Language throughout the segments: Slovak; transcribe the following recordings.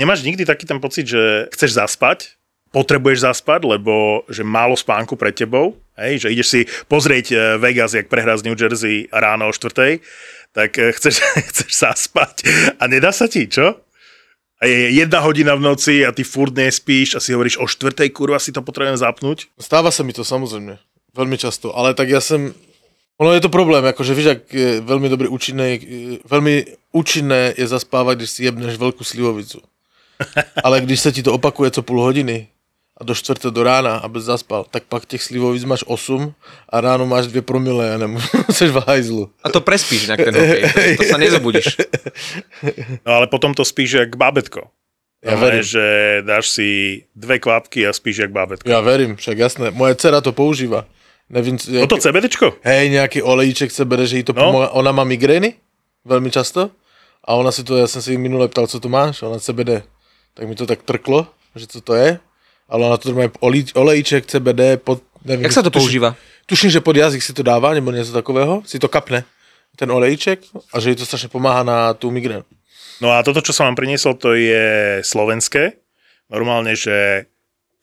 Nemáš nikdy taký ten pocit, že chceš zaspať, potrebuješ zaspať, lebo že málo spánku pred tebou, hej, že ideš si pozrieť e, Vegas, jak prehrá z New Jersey ráno o štvrtej, tak e, chceš, chceš zaspať a nedá sa ti, čo? A je jedna hodina v noci a ty furt nespíš a si hovoríš o štvrtej, kurva, si to potrebujem zapnúť. Stáva sa mi to samozrejme, veľmi často, ale tak ja som, ono je to problém, akože víš, ak je veľmi dobrý účinné, veľmi účinné je zaspávať, když si jebneš veľkú slivovicu. Ale když sa ti to opakuje co půl hodiny, a do čtvrté do rána, aby zaspal, tak pak těch slivovic máš 8 a ráno máš 2 promile a nemusíš v hajzlu. A to prespíš inak ten hokej, to, to sa nezabudíš. No ale potom to spíš jak bábetko. Ja No, verím. že dáš si dve kvapky a spíš jak bábetko. Ja verím, však jasné. Moja dcera to používa. Nevím, co- Toto CBDčko? hej, nejaký olejček se bere, že jí to No. no. Ona má migrény, veľmi často. A ona si to, ja som si minule ptal, co tu máš, ona CBD. Tak mi to tak trklo, že co to je. Ale ona to má olej, olejček, CBD, pod, nevím, Jak sa to tuším- používa? Tuším, že pod jazyk si to dáva, nebo něco takového, si to kapne, ten olejček, a že jej to strašne pomáha na tú migrénu. No a toto, čo som vám priniesol, to je slovenské. Normálne, že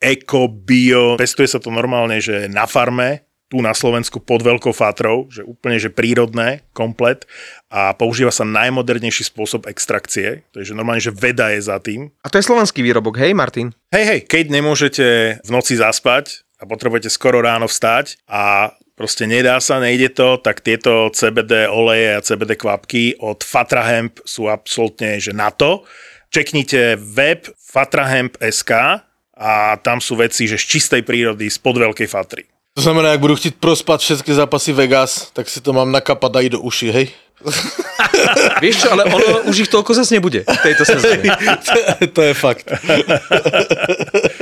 eko, bio, pestuje sa to normálne, že na farme, tu na Slovensku pod veľkou fatrou, že úplne, že prírodné, komplet a používa sa najmodernejší spôsob extrakcie, takže normálne, že veda je za tým. A to je slovenský výrobok, hej Martin? Hej, hej, keď nemôžete v noci zaspať a potrebujete skoro ráno vstať a proste nedá sa, nejde to, tak tieto CBD oleje a CBD kvapky od Fatrahemp sú absolútne že na to. Čeknite web fatrahemp.sk a tam sú veci, že z čistej prírody, spod veľkej fatry. To znamená, ak budú chtít prospat všetky zápasy Vegas, tak si to mám nakapať aj do uši, hej? Vieš čo, ale ono už ich toľko zase nebude v tejto sezóne. to je fakt.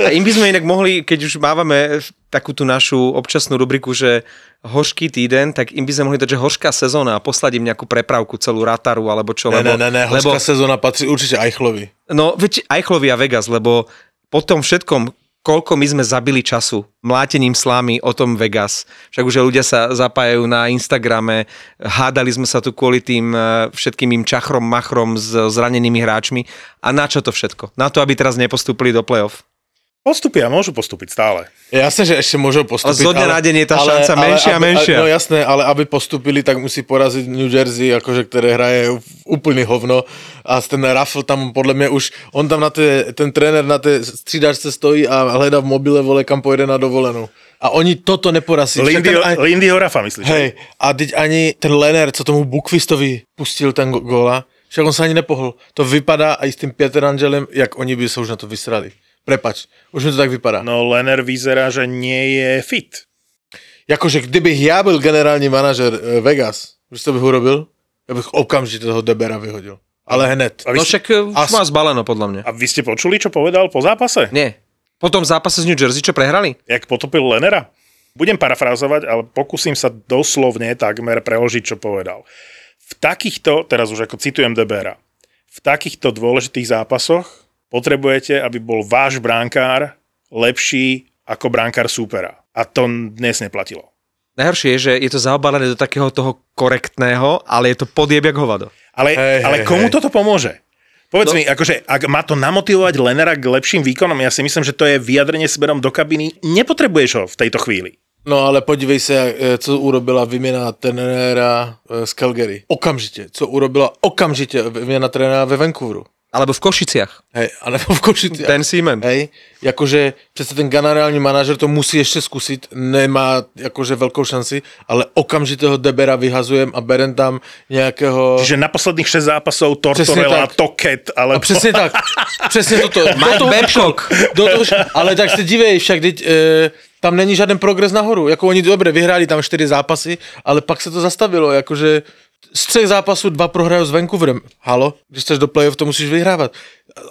A im by sme inak mohli, keď už mávame takú tú našu občasnú rubriku, že horšký týden, tak im by sme mohli dať, že horšká sezóna a poslať im nejakú prepravku celú Rataru alebo čo. Ne, lebo, ne, ne, ne, lebo, horská sezóna patrí určite Eichlovi. No, veď Eichlovi a Vegas, lebo po tom všetkom, koľko my sme zabili času mlátením slámy o tom Vegas. Však už ľudia sa zapájajú na Instagrame, hádali sme sa tu kvôli tým eh, všetkým im čachrom, machrom s zranenými hráčmi. A na čo to všetko? Na to, aby teraz nepostúpili do play-off. Postupia, môžu postúpiť stále. Jasné, že ešte môžu postúpiť. Ale zo dňa na deň je tá šanca menšia a menšia. No jasné, ale aby postupili, tak musí poraziť New Jersey, akože, ktoré hraje úplný hovno. A ten Raffle tam podľa mňa už, on tam na té, ten tréner na té střídačce stojí a hledá v mobile, vole, kam pojede na dovolenú. A oni toto Lindyho, ten aj- Lindyho Rafa, myslíš? Hej, a teď ani ten Lener, co tomu Bukvistovi pustil ten go- góla, však on sa ani nepohol. To vypadá aj s tým Pieterangelem, jak oni by sa už na to vysrali. Prepač, už mi to tak vypadá. No. Lener vyzerá, že nie je fit. Jakože kdybych ja byl generální manažer eh, Vegas, víš, co bych urobil? Ja bych okamžite toho Debera vyhodil. Ale hned. A vy, No ste, však eh, už As- má zbaleno, podľa mňa. a vy ste počuli, čo povedal po zápase? Nie. Po tom zápase z New Jersey, čo prehrali? Jak potopil Lenera? Budem parafrázovať, ale pokúsim sa doslovne takmer preložiť, čo povedal. V takýchto, teraz už ako citujem Debera, v takýchto dôležitých zápasoch potrebujete, aby bol váš bránkár lepší ako bránkár súpera. A to dnes neplatilo. Najhoršie je, že je to zaobalené do takého toho korektného, ale je to podjeb jak hovado. Ale, Hej, ale komu hej. toto pomôže? Povedz No. mi, akože, ak má to namotivovať Lenera k lepším výkonom, ja si myslím, že to je vyjadrenie smerom do kabiny. Nepotrebuješ ho v tejto chvíli. No ale podívej se, eh, co urobila vyměna trenéra eh, z Calgary. Okamžitě. Co urobila okamžitě vyměna trenéra ve Vancouveru. Alebo v Košiciach. Hej, alebo v Košiciach. Ben Seaman. Hej, jakože přece ten generální manažer to musí ještě zkusit, nemá jakože velkou šanci, ale okamžite ho Debera vyhazujem a berem tam nějakého... Čiže na posledných 6 zápasov Tortorella, tak. Toket, ale... A přesně tak, přesně toto. Mike Babcock. Ale tak se dívej, však teď, e, tam není žádný progres nahoru. Jako oni dobre vyhráli tam 4 zápasy, ale pak se to zastavilo, jakože z třech zápasů dva prohrajou s Vancouverem. Halo, když chceš do playoff, to musíš vyhrávat.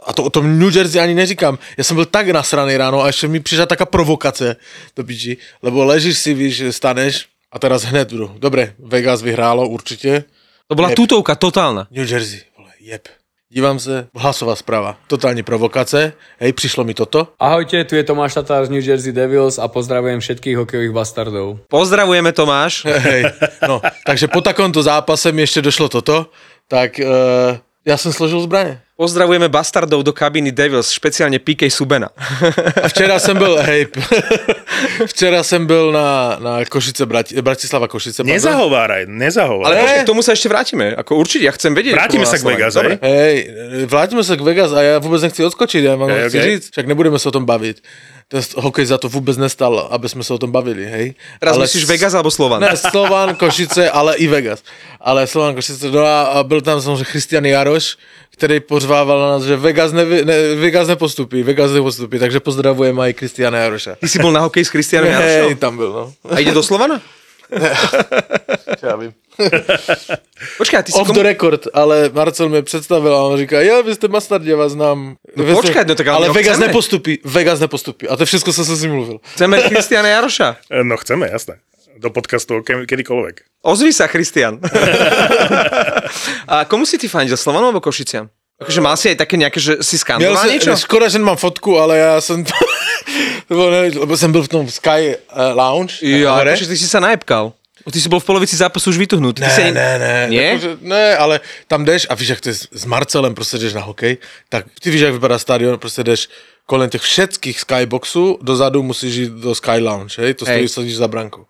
A to o tom New Jersey ani neříkám. Já jsem byl tak nasraný ráno a ještě mi přišla taká provokace do piči, lebo ležíš si, víš, staneš a teraz hned budu. Dobre, Vegas vyhrálo určitě. To bola Jeb. tutovka totálna. New Jersey, vole, jeb. Dívám se, hlasová zpráva. Totální provokace. Hej, přišlo mi toto. Ahojte, tu je Tomáš Tatár z New Jersey Devils a pozdravujem všetkých hokejových bastardov. Pozdravujeme Tomáš. Hej, no, takže po takomto zápase mi ešte došlo toto, tak uh, Ja som složil zbraně. Pozdravujeme bastardov do kabiny Devils, špeciálne PK Subena. A včera jsem byl, hej, včera jsem byl na, na Košice, Brati, Bratislava Košice. pardon. Nezahováraj, nezahováraj. Ale počkej, k tomu sa ešte vrátime. Ako určite, ja chcem vedieť. Vrátime sa k. Vegas, Dobre. hej? Hej, vrátíme se k Vegas a já vůbec nechci odskočit, já vám chci okej. říct, však nebudeme se o tom bavit. Ten hokej za to vůbec nestal, aby jsme se o tom bavili, hej. Teraz Ale myslíš Vegas alebo Slovan? Ne, Slovan, Košice, ale i Vegas. Ale Slovan, Košice, no a byl tam samozřejmě Christian Jaroš, který pořvával na nás, že Vegas, nevy, ne, Vegas nepostupí, Vegas nepostupí, takže pozdravujeme i Christiana Jaroša. Ty si bol na hokej s Kristianom Hej, Jarošom? tam byl, no. A ide do Slovana? Já vím. Počkaj, ty si Off komu... the record, ale Marcel mi představil a on říká, jo, vy jste Mastard, já vás znám. No Vy jste- počkej, no tak ale ale Vegas chceme. nepostupí, Vegas nepostupí. A to co jsem si mluvil. Chceme Kristiana Jaroša. No chceme, jasné. Do podcastu ke- kedykoľvek. Ozvi sa, Kristian. a komu si ty fandil, Slovanu alebo Košiciam? Akože mal si aj také nejaké, že si skandoval jsem, niečo? škoda, že nemám fotku, ale já jsem, to bylo, ne, lebo jsem byl v tom Sky uh, Lounge. Jo, hore. akože ty si sa najepkal. Ty si bol v polovici zápasu už vytuhnutý. Ne, ne, ne. Nie? Jakože, ne, ale tam jdeš a víš, jak to je s- Marcelem, prostě jdeš na hokej, tak ty víš, jak vypadá stadion, prostě jdeš kolem těch všetkých skyboxů, dozadu musíš jít do Sky Lounge, hej, to stojí, sedíš za brankou.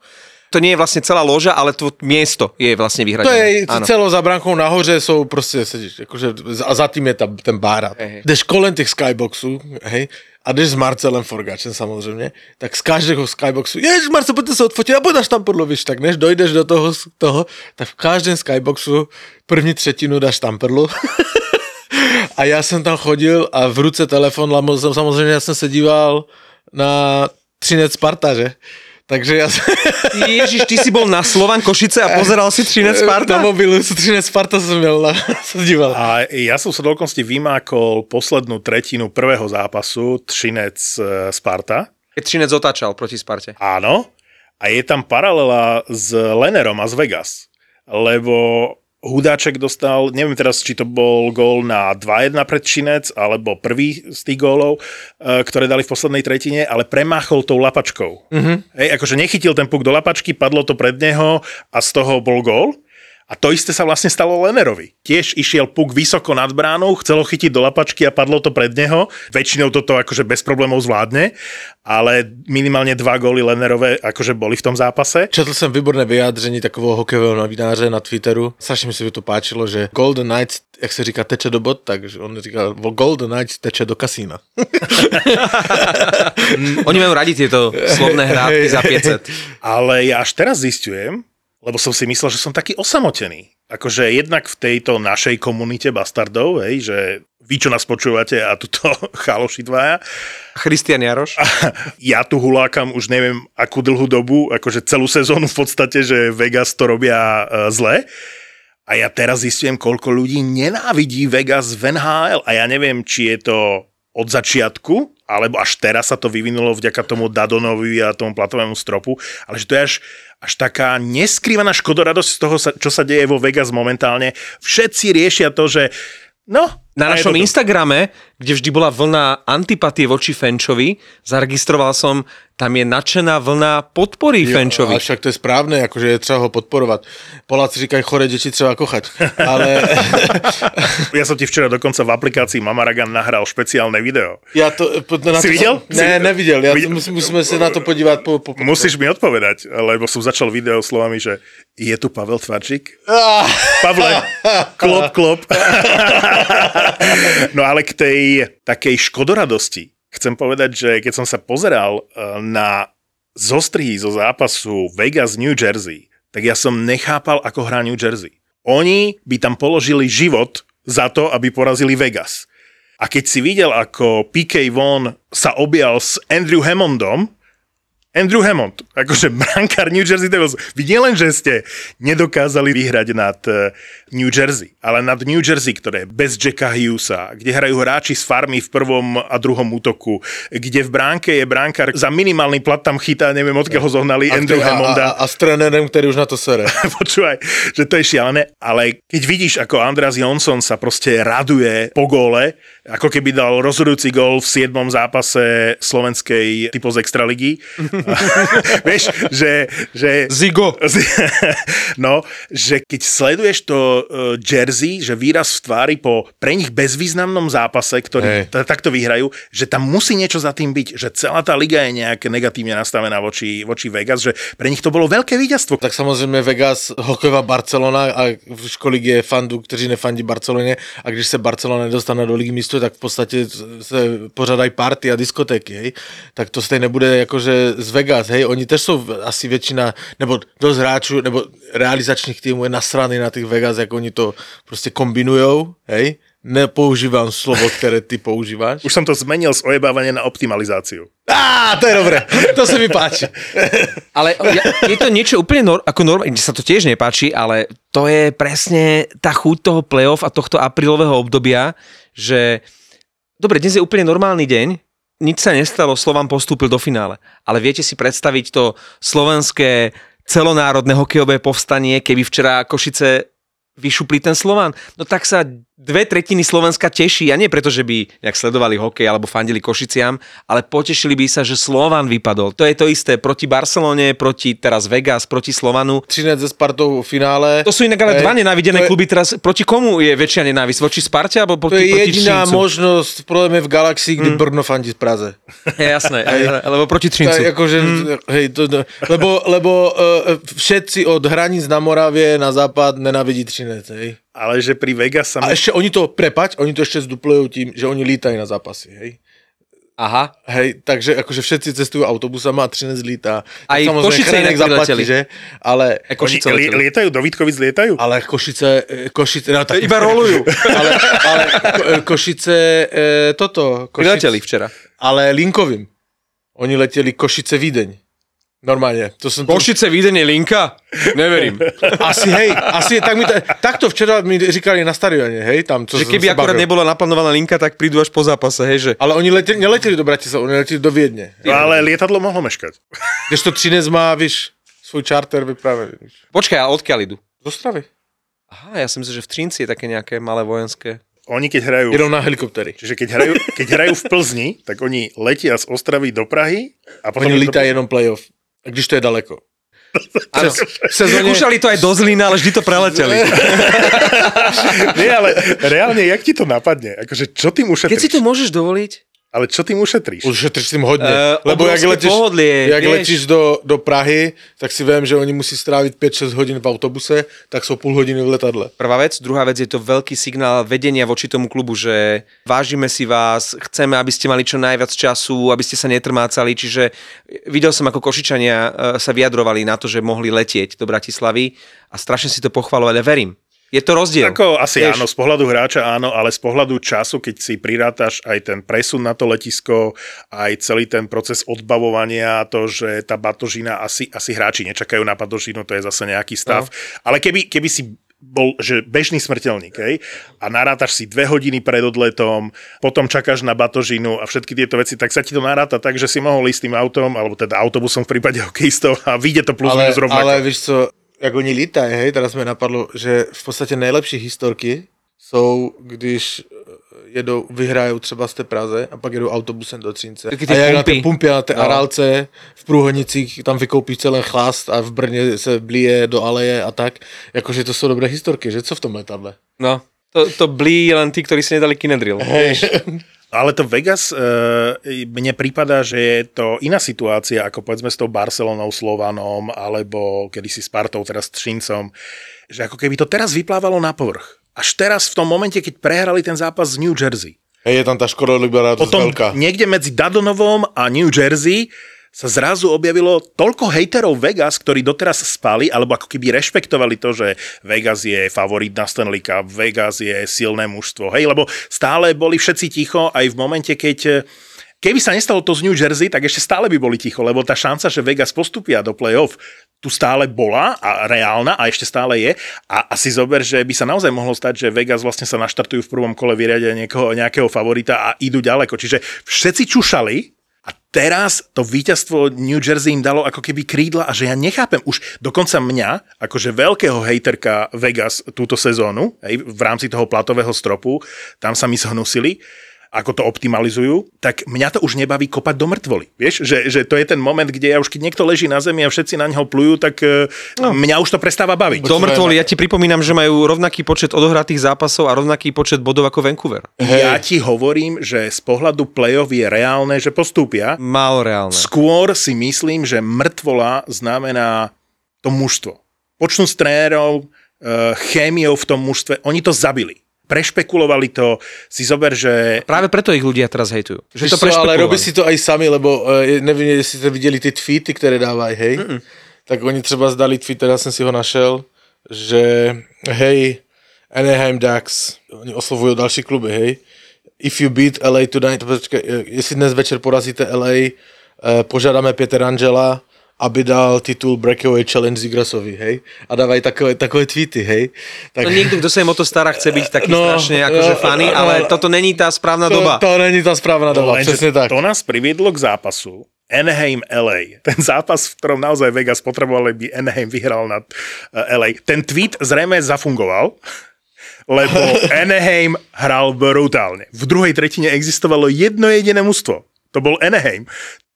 To nie je vlastne celá loža, ale to miesto je vlastne To vyhradené. je Áno. celou za brankou nahoře jsou prostě, sedíš, jakože, a za tím je ta, ten bára. Hej, hej. Jdeš kolem těch skyboxů, hej, a jdeš s Marcelem Forgačem samozřejmě, tak z každého skyboxu, jež Marcel, pojďte se odfotit a až tam podlovíš, tak než dojdeš do toho, toho, tak v každém skyboxu první třetinu dáš tamperlu. a já jsem tam chodil a v ruce telefon, samozřejmě, já jsem se díval na Třinec Sparta, že? Takže jsem... Ježiš, ty si bol na Slovan Košice a pozeral si Třinec Sparta? Na mobilu Třinec Sparta som měl, na, sa díval. A ja som sa dokonca vymákol poslednú tretinu prvého zápasu Třinec e, Sparta. Keď Třinec otáčal proti Sparte. Áno. A je tam paralela s Lenerom a z Vegas. Lebo Hudáček dostal, neviem teraz, či to bol gól na 2-1 pred Činec, alebo prvý z tých gólov, e, ktoré dali v poslednej tretine, ale premáchol tou lapačkou. Mm-hmm. Hej, akože nechytil ten puk do lapačky, padlo to pred neho a z toho bol gól. A to isté sa vlastne stalo Lenerovi. Tiež išiel puk vysoko nad bránou, chcelo chytiť do lapačky a padlo to pred neho. Väčšinou toto akože bez problémov zvládne, ale minimálne dva góly Lenerové akože boli v tom zápase. Četl jsem výborné vyjádření takového hokejového novináře na Twitteru. Strašně mi se to páčilo, že Golden Knights, jak se říká, teče do bod, takže on říkal, Golden Knights teče do kasína. Oni majú radi tieto slovné hrátky za 500. Ale ja až teraz zistujem, lebo som si myslel, že som taký osamotený. Akože jednak v tejto našej komunite bastardov, hej, že vy, čo nás počúvate a tuto chaloši dvaja, Christian Jaroš. ja tu hulákam už neviem akú dlhú dobu, akože celú sezónu v podstate, že Vegas to robia uh, zle. A ja teraz zistujem, koľko ľudí nenávidí Vegas v NHL. A ja neviem, či je to od začiatku, alebo až teraz sa to vyvinulo vďaka tomu Dadonovi a tomu platovému stropu, ale že to je až, až taká neskrývaná škodoradosť z toho, čo sa deje vo Vegas momentálne. Všetci riešia to, že no... Na a našom to. Instagrame, kde vždy bola vlna antipatie voči Fenčovi, zaregistroval som, tam je nadšená vlna podpory Fenčovi. Ale však to je správné, jakože je třeba ho podporovat. Poláci říkají, chore děti třeba kochať. Ale Ja som ti včera dokonca v aplikácii Mamaragan nahral špeciálne video. já to... Na Jsi to viděl? Jsem, ne. Já Viděl- to, musím, musíme se na to podívat po... po, po Musíš mi odpovedať, lebo som začal video slovami, že je tu Pavel Tvarčík? Ah, Pavle, klop, klop. no ale k tej takej škodoradosti chcem povedať, že keď som sa pozeral eh, na zostrihy zo zápasu Vegas New Jersey, tak ja som nechápal, ako hrá New Jersey. Oni by tam položili život za to, aby porazili Vegas. A keď si videl, ako PK Von sa objal s Andrew Hammondom, Andrew Hammond, akože brankár New Jersey Devils. Vy nielen, že ste nedokázali vyhrať nad eh, New Jersey, ale nad New Jersey, ktoré je bez Jacka Hughesa, kde hrajú hráči z farmy v prvom a druhom útoku, kde v bránke je bránkár za minimálny plat tam chytá, neviem odkiaľ ho zohnali, Andrew a, a, Hammonda. a, s trenérem, který už na to sere. Počúvaj, že to je šialené, ale keď vidíš, ako Andras Jonsson sa proste raduje po góle, ako keby dal rozhodujúci gól v 7. zápase slovenskej typo z Extraligy, Vieš, že... že Zigo. no, že keď sleduješ to uh, jersey, že výraz v tvári po pre nich bezvýznamnom zápase, ktorý Hej. t- takto vyhrajú, že tam musí niečo za tým byť, že celá tá liga je nejak negatívne nastavená voči, voči Vegas, že pre nich to bolo veľké víťazstvo. Tak samozřejmě Vegas, hokejová Barcelona a v školik je fandů, kteří nefandí Barceloně a když se Barcelona nedostane do ligy mistrů, tak v podstatě se pořádají party a diskotéky, hej. Tak to stejně bude jakože z Vegas, hej. Oni tež jsou asi většina, nebo dost hráčů, nebo realizačních týmů je nasraný na těch Vegas, jak oni to prostě kombinujou, hej. Nepoužívám slovo, které ty používáš. Už som to zmenil z ojebávania na optimalizáciu. Á, to je dobré, to se mi páči. Ale ja, je to niečo úplne nor- ako normálne, mne sa to tiež nepáči, ale to je presne tá chuť toho playoff a tohto aprílového obdobia, že dobre, dnes je úplne normálny deň, nič sa nestalo, Slovan postúpil do finále. Ale viete si predstaviť to slovenské celonárodné hokejové povstanie, keby včera Košice vyšupli ten Slovan, no tak sa dve tretiny Slovenska teší, a nie preto, že by nejak sledovali hokej alebo fandili Košiciam, ale potešili by sa, že Slovan vypadol. To je to isté proti Barcelone, proti teraz Vegas, proti Slovanu. Třinec se Spartou v finále. To sú inak ale Hej, dva nenávidené to je- kluby teraz. Proti komu je väčšia nenávisť? Voči Sparte alebo To proti, je proti jediná Třincu? možnosť, problém je v galaxii, kdy Brno fandí z Praze. Je jasné, alebo proti To je Třincu. akože, hej, to, to, lebo, lebo uh, všetci od hraníc na Moravie na západ nenávidí Třinec, hej. Ale že pri Vegas sa... A ešte oni to, prepať, oni to ešte zduplujú tým, že oni lítajú na zápasy, hej. Aha. Hej, takže akože všetci cestujú autobusama a Třinec lítá. Aj Tak Košice inak zaplatí, že? Ale, E, Oni Košice li, leteli. lietajú, do Vítkovic lietajú? ale Košice, e, Košice, no, tak, Iba rolujú. ale, ale ko, e, Košice, e, toto, Košice, včera. ale linkovým. Oni leteli Košice Vídeň. Normálne. To som Košice videnie linka? Neverím. Asi hej, asi tak mi to, takto včera mi říkali na stadione, hej, tam, čo Že som keby sa akurát bavil. nebola naplánovaná linka, tak prídu až po zápase, hej, že... Ale oni leteli, neleteli do Bratislavy, oni leteli do Viedne. No, ale lietadlo mohlo meškať. Když to Třinec má, víš, svoj čarter vypravený. Počkaj, a odkiaľ idú? Z Ostravy. Aha, ja som myslel, že v Třinci je také nejaké malé vojenské. Oni keď hrajú... Jedou na helikoptery. Čiže keď hrajú, keď hrajú v Plzni, tak oni letia z Ostravy do Prahy a potom... Oni lítají jenom playoff. A když to je daleko. Áno. Sezóne, Skúšali to aj do Zlína, ale vždy to preleteli. Nie, ale reálne, jak ti to napadne? Akože, čo tým Keď ušetríš? si to môžeš dovoliť, Ale čo tým ušetríš? už šetříš tým hodně. Eh, Lebo jak letíš, pohodlie, jak vieš. letíš do, do Prahy, tak si viem, že oni musí stráviť 5-6 hodín v autobuse, tak sú půl hodiny v letadle. Prvá vec. Druhá vec je to veľký signál vedenia voči tomu klubu, že vážime si vás, chceme, aby ste mali čo najviac času, aby ste sa netrmácali. Čiže videl som, ako Košičania e, sa vyjadrovali na to, že mohli letieť do Bratislavy a strašne si to pochvalovali. Verim. Je to rozdiel. Ako asi Vieš. áno, z pohľadu hráča áno, ale z pohľadu času, keď si prirátaš aj ten presun na to letisko, aj celý ten proces odbavovania, to, že tá batožina, asi, asi hráči nečakajú na batožinu, to je zase nejaký stav. No. Ale keby, keby si bol že bežný smrteľník, hej, a narátaš si dve hodiny pred odletom, potom čakáš na batožinu a všetky tieto veci, tak sa ti to naráta tak, že si mohol ísť tým autom, alebo teda autobusom v prípade hokejistov a vyjde to plus ale, minus rovnako. ale víš co, jak oni lítají, hej, teraz mi napadlo, že v podstatě nejlepší historky jsou, když eh, jedou, vyhrajou třeba z té Praze a pak jedou autobusem do Třince. Taky A ty jak na té pumpě, na té No. Arálce, v Průhonicích, tam vykoupíš celý chlast a v Brně se blije do aleje a tak. Jakože to jsou dobré historky, že? Co v tom letadle? No, to, to blí len tí, ktorí si nedali kinedrill. Ale to Vegas, e, mne prípada, že je to iná situácia, ako povedzme s tou Barcelonou, Slovanom, alebo kedysi Spartou, teraz Třincom, že ako keby to teraz vyplávalo na povrch. Až teraz v tom momente, keď prehrali ten zápas z New Jersey. Hej, je tam tá Škoda Liberá, to Potom veľká. niekde medzi Dadonovom a New Jersey sa zrazu objavilo toľko hejterov Vegas, ktorí doteraz spali, alebo ako keby rešpektovali to, že Vegas je favorit na Stanley Cup, Vegas je silné mužstvo. Hej, lebo stále boli všetci ticho aj v momente, keď Keby sa nestalo to z New Jersey, tak ešte stále by boli ticho, lebo tá šanca, že Vegas postupia do play-off, tu stále bola a reálna a ešte stále je. A asi zober, že by sa naozaj mohlo stať, že Vegas vlastne sa naštartujú v prvom kole vyriadia niekoho, nejakého favorita a idú ďaleko. Čiže všetci čušali teraz to víťazstvo New Jersey im dalo ako keby krídla a že ja nechápem už dokonca mňa, akože veľkého hejterka Vegas túto sezónu, hej, v rámci toho platového stropu, tam sa mi zhnusili, ako to optimalizujú, tak mňa to už nebaví kopať do mŕtvoly. Vieš, že, že to je ten moment, kde ja už keď niekto leží na zemi a všetci na neho plujú, tak no. mňa už to prestáva baviť. Do mŕtvoly, ja ti pripomínam, že majú rovnaký počet odohratých zápasov a rovnaký počet bodov ako Vancouver. Hej. Ja ti hovorím, že z pohľadu play-off je reálne, že postúpia. Málo reálne. Skôr si myslím, že mŕtvola znamená to mužstvo. Počnú s trénerov, eh, chémiou v tom mužstve, oni to zabili prešpekulovali to, si zober, že... Práve preto ich ľudia teraz hejtujú. Že to ale robí si to aj sami, lebo uh, neviem, jestli ste videli tie tweety, ktoré dávajú, hej? Mm-mm. Tak oni třeba zdali tweet, teraz som si ho našel, že hej, Anaheim Ducks, oni oslovujú další kluby, hej? If you beat LA tonight, počkej, eh, jestli dnes večer porazíte LA, uh, eh, požádáme Peter Angela, aby dal titul Breakaway Challenge Zigrasovi, hej? A dávajú takové, takové tweety, hej? Tak... No niekto, kto sa im o to stará, chce byť taký no, strašne akože no, funny, ale no, toto není tá správna to, doba. To není tá správna doba, no, presne tak. To nás priviedlo k zápasu, Anaheim LA. Ten zápas, v ktorom naozaj Vegas potreboval, aby Anaheim vyhral nad eh, LA. Ten tweet zrejme zafungoval, lebo Anaheim hral brutálne. V druhej tretine existovalo jedno jediné mužstvo. To bol Anaheim.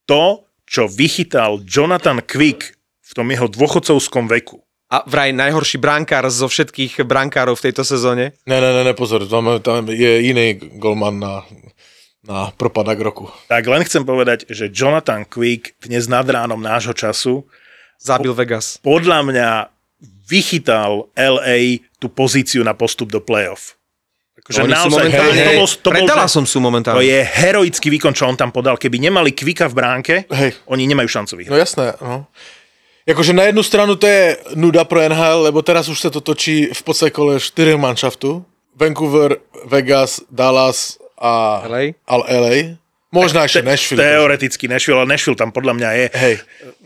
To čo vychytal Jonathan Quick v tom jeho dôchodcovskom veku. A vraj najhorší brankár zo všetkých brankárov v tejto sezóne? Ne, ne, ne, ne pozor, tam, tam je iný golman na, na propadak roku. Tak len chcem povedať, že Jonathan Quick dnes nad ránom nášho času zabil Vegas. Podľa mňa vychytal LA tú pozíciu na postup do playoff. Akože Oni naozaj, momentálne, to bol, to bol, že, som sú momentálne. To je heroický výkon, čo on tam podal. Keby nemali kvika v bránke, Hej. oni nemajú šancu vyhrať. No jasné, no. Jakože na jednu stranu to je nuda pro NHL, lebo teraz už sa to točí v podstate kole 4 manšaftu. Vancouver, Vegas, Dallas a LA. A LA. Možná ešte Nashville. Teoreticky Nashville, ale Nashville tam podľa mňa je. Hej.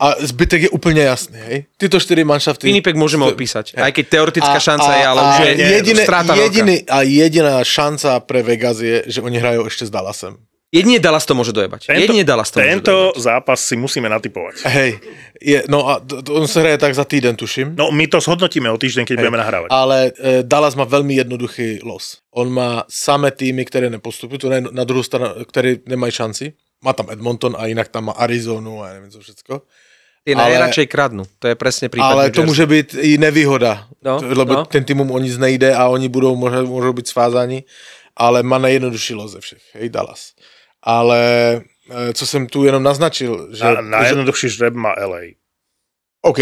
A zbytek je úplne jasný, hej. Títo štyri manšafty... Winnipeg môžeme odpísať, hej. aj keď teoretická a, šanca a, je, ale už je jediné, jediný, A jediná šanca pre Vegas je, že oni hrajú ešte s Dallasem. Jedine Dallas to môže dojebať. Tento, Jedine Dallas to tento môže zápas si musíme natypovať. Hej, je, no a on sa hraje tak za týden, tuším. No my to zhodnotíme o týždeň, keď Hej. budeme nahrávať. Ale e, Dallas má veľmi jednoduchý los. On má samé týmy, ktoré nepostupujú, to ne, na druhú stranu, ktoré nemajú šanci. Má tam Edmonton a inak tam má Arizonu a neviem co všetko. Tie najradšej kradnú, to je presne prípad Ale to môže byť i nevýhoda, no, lebo no. ten tým o nic nejde a oni budou, môžu, môžu byť svázaní, ale má najjednodušší los ze všech, hej, Dallas ale e, co jsem tu jenom naznačil, že... Na, najjednoduchší žreb má LA. OK,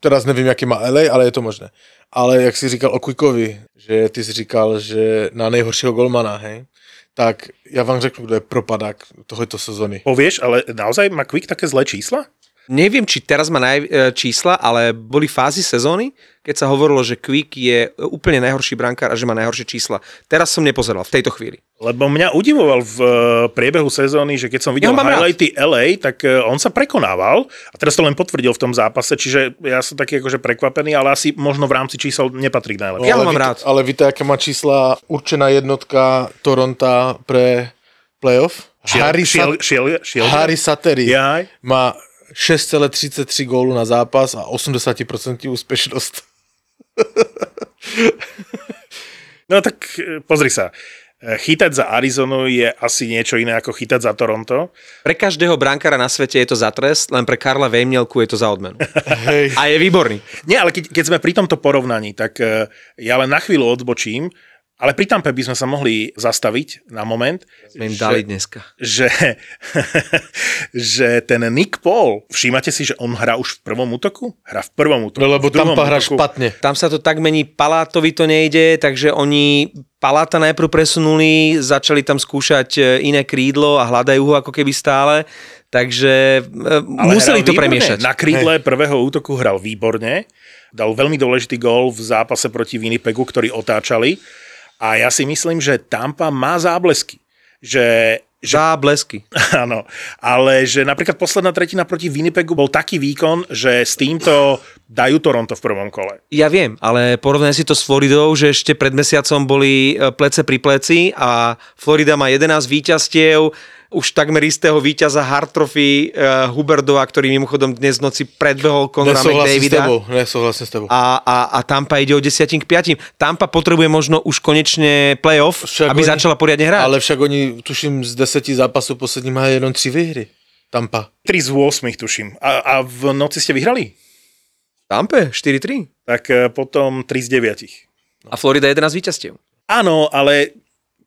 teraz nevím, jaký má LA, ale je to možné. Ale jak si říkal o Quickovi, že ty si říkal, že na nejhoršího golmana, hej, tak já vám řeknu, kdo je propadák tohoto sezóny. Povieš, ale naozaj má Quick také zlé čísla? Neviem, či teraz má naj, e, čísla, ale boli fázy sezóny, keď sa hovorilo, že Quick je úplne najhorší brankár a že má najhoršie čísla. Teraz som nepozeral v tejto chvíli. Lebo mňa udivoval v e, priebehu sezóny, že keď som videl ja highlighty rád. LA, tak e, on sa prekonával a teraz to len potvrdil v tom zápase, čiže ja som taký akože prekvapený, ale asi možno v rámci čísel nepatrí k najlepším. Ja ho mám rád. Ale víte, aké má čísla určená jednotka Toronto pre playoff? Šiel, Harry, šiel, šiel, šiel, Harry Sattery má 6,33 gólu na zápas a 80% úspešnosť. no tak e, pozri sa. E, chytať za Arizonu je asi niečo iné ako chytať za Toronto. Pre každého brankára na svete je to za trest, len pre Karla Vejmielku je to za odmenu. Hej. A je výborný. Nie, ale keď, keď sme pri tomto porovnaní, tak e, ja len na chvíľu odbočím ale pri Tampe by sme sa mohli zastaviť na moment. Sme im dali dneska. Že, že ten Nick Paul, všímate si, že on hrá už v prvom útoku? Hrá v prvom útoku. No lebo Tampa hrá špatne. Tam sa to tak mení, Palátovi to nejde, takže oni Paláta najprv presunuli, začali tam skúšať e, iné krídlo a hľadajú ho ako keby stále. Takže e, Ale museli to výborné. premiešať. Na krídle hey. prvého útoku hral výborne. Dal veľmi dôležitý gól v zápase proti Winnipegu, ktorý otáčali a ja si myslím, že Tampa má záblesky. Že, že... Záblesky. Áno, ale že napríklad posledná tretina proti Winnipegu bol taký výkon, že s týmto dajú Toronto v prvom kole. Ja viem, ale porovnaj si to s Floridou, že ešte pred mesiacom boli e, plece pri pleci a Florida má 11 víťazstiev, už takmer istého víťaza Hard Trophy uh, Huberdova, ktorý mimochodom dnes v noci predbehol Conora McDavida. tebou, nesouhlasím s tebou. A, a, a Tampa ide o 10 k 5. Tampa potrebuje možno už konečne playoff, Však aby oni- začala poriadne hrať. Ale však oni, tuším, z deseti zápasov poslední majú jenom tři výhry. Tampa. 3 z 8 tuším. A, a v noci ste vyhrali? Tampe 4-3. Tak e, potom 3 z 9. A Florida 11 víťazstiev. Áno, ale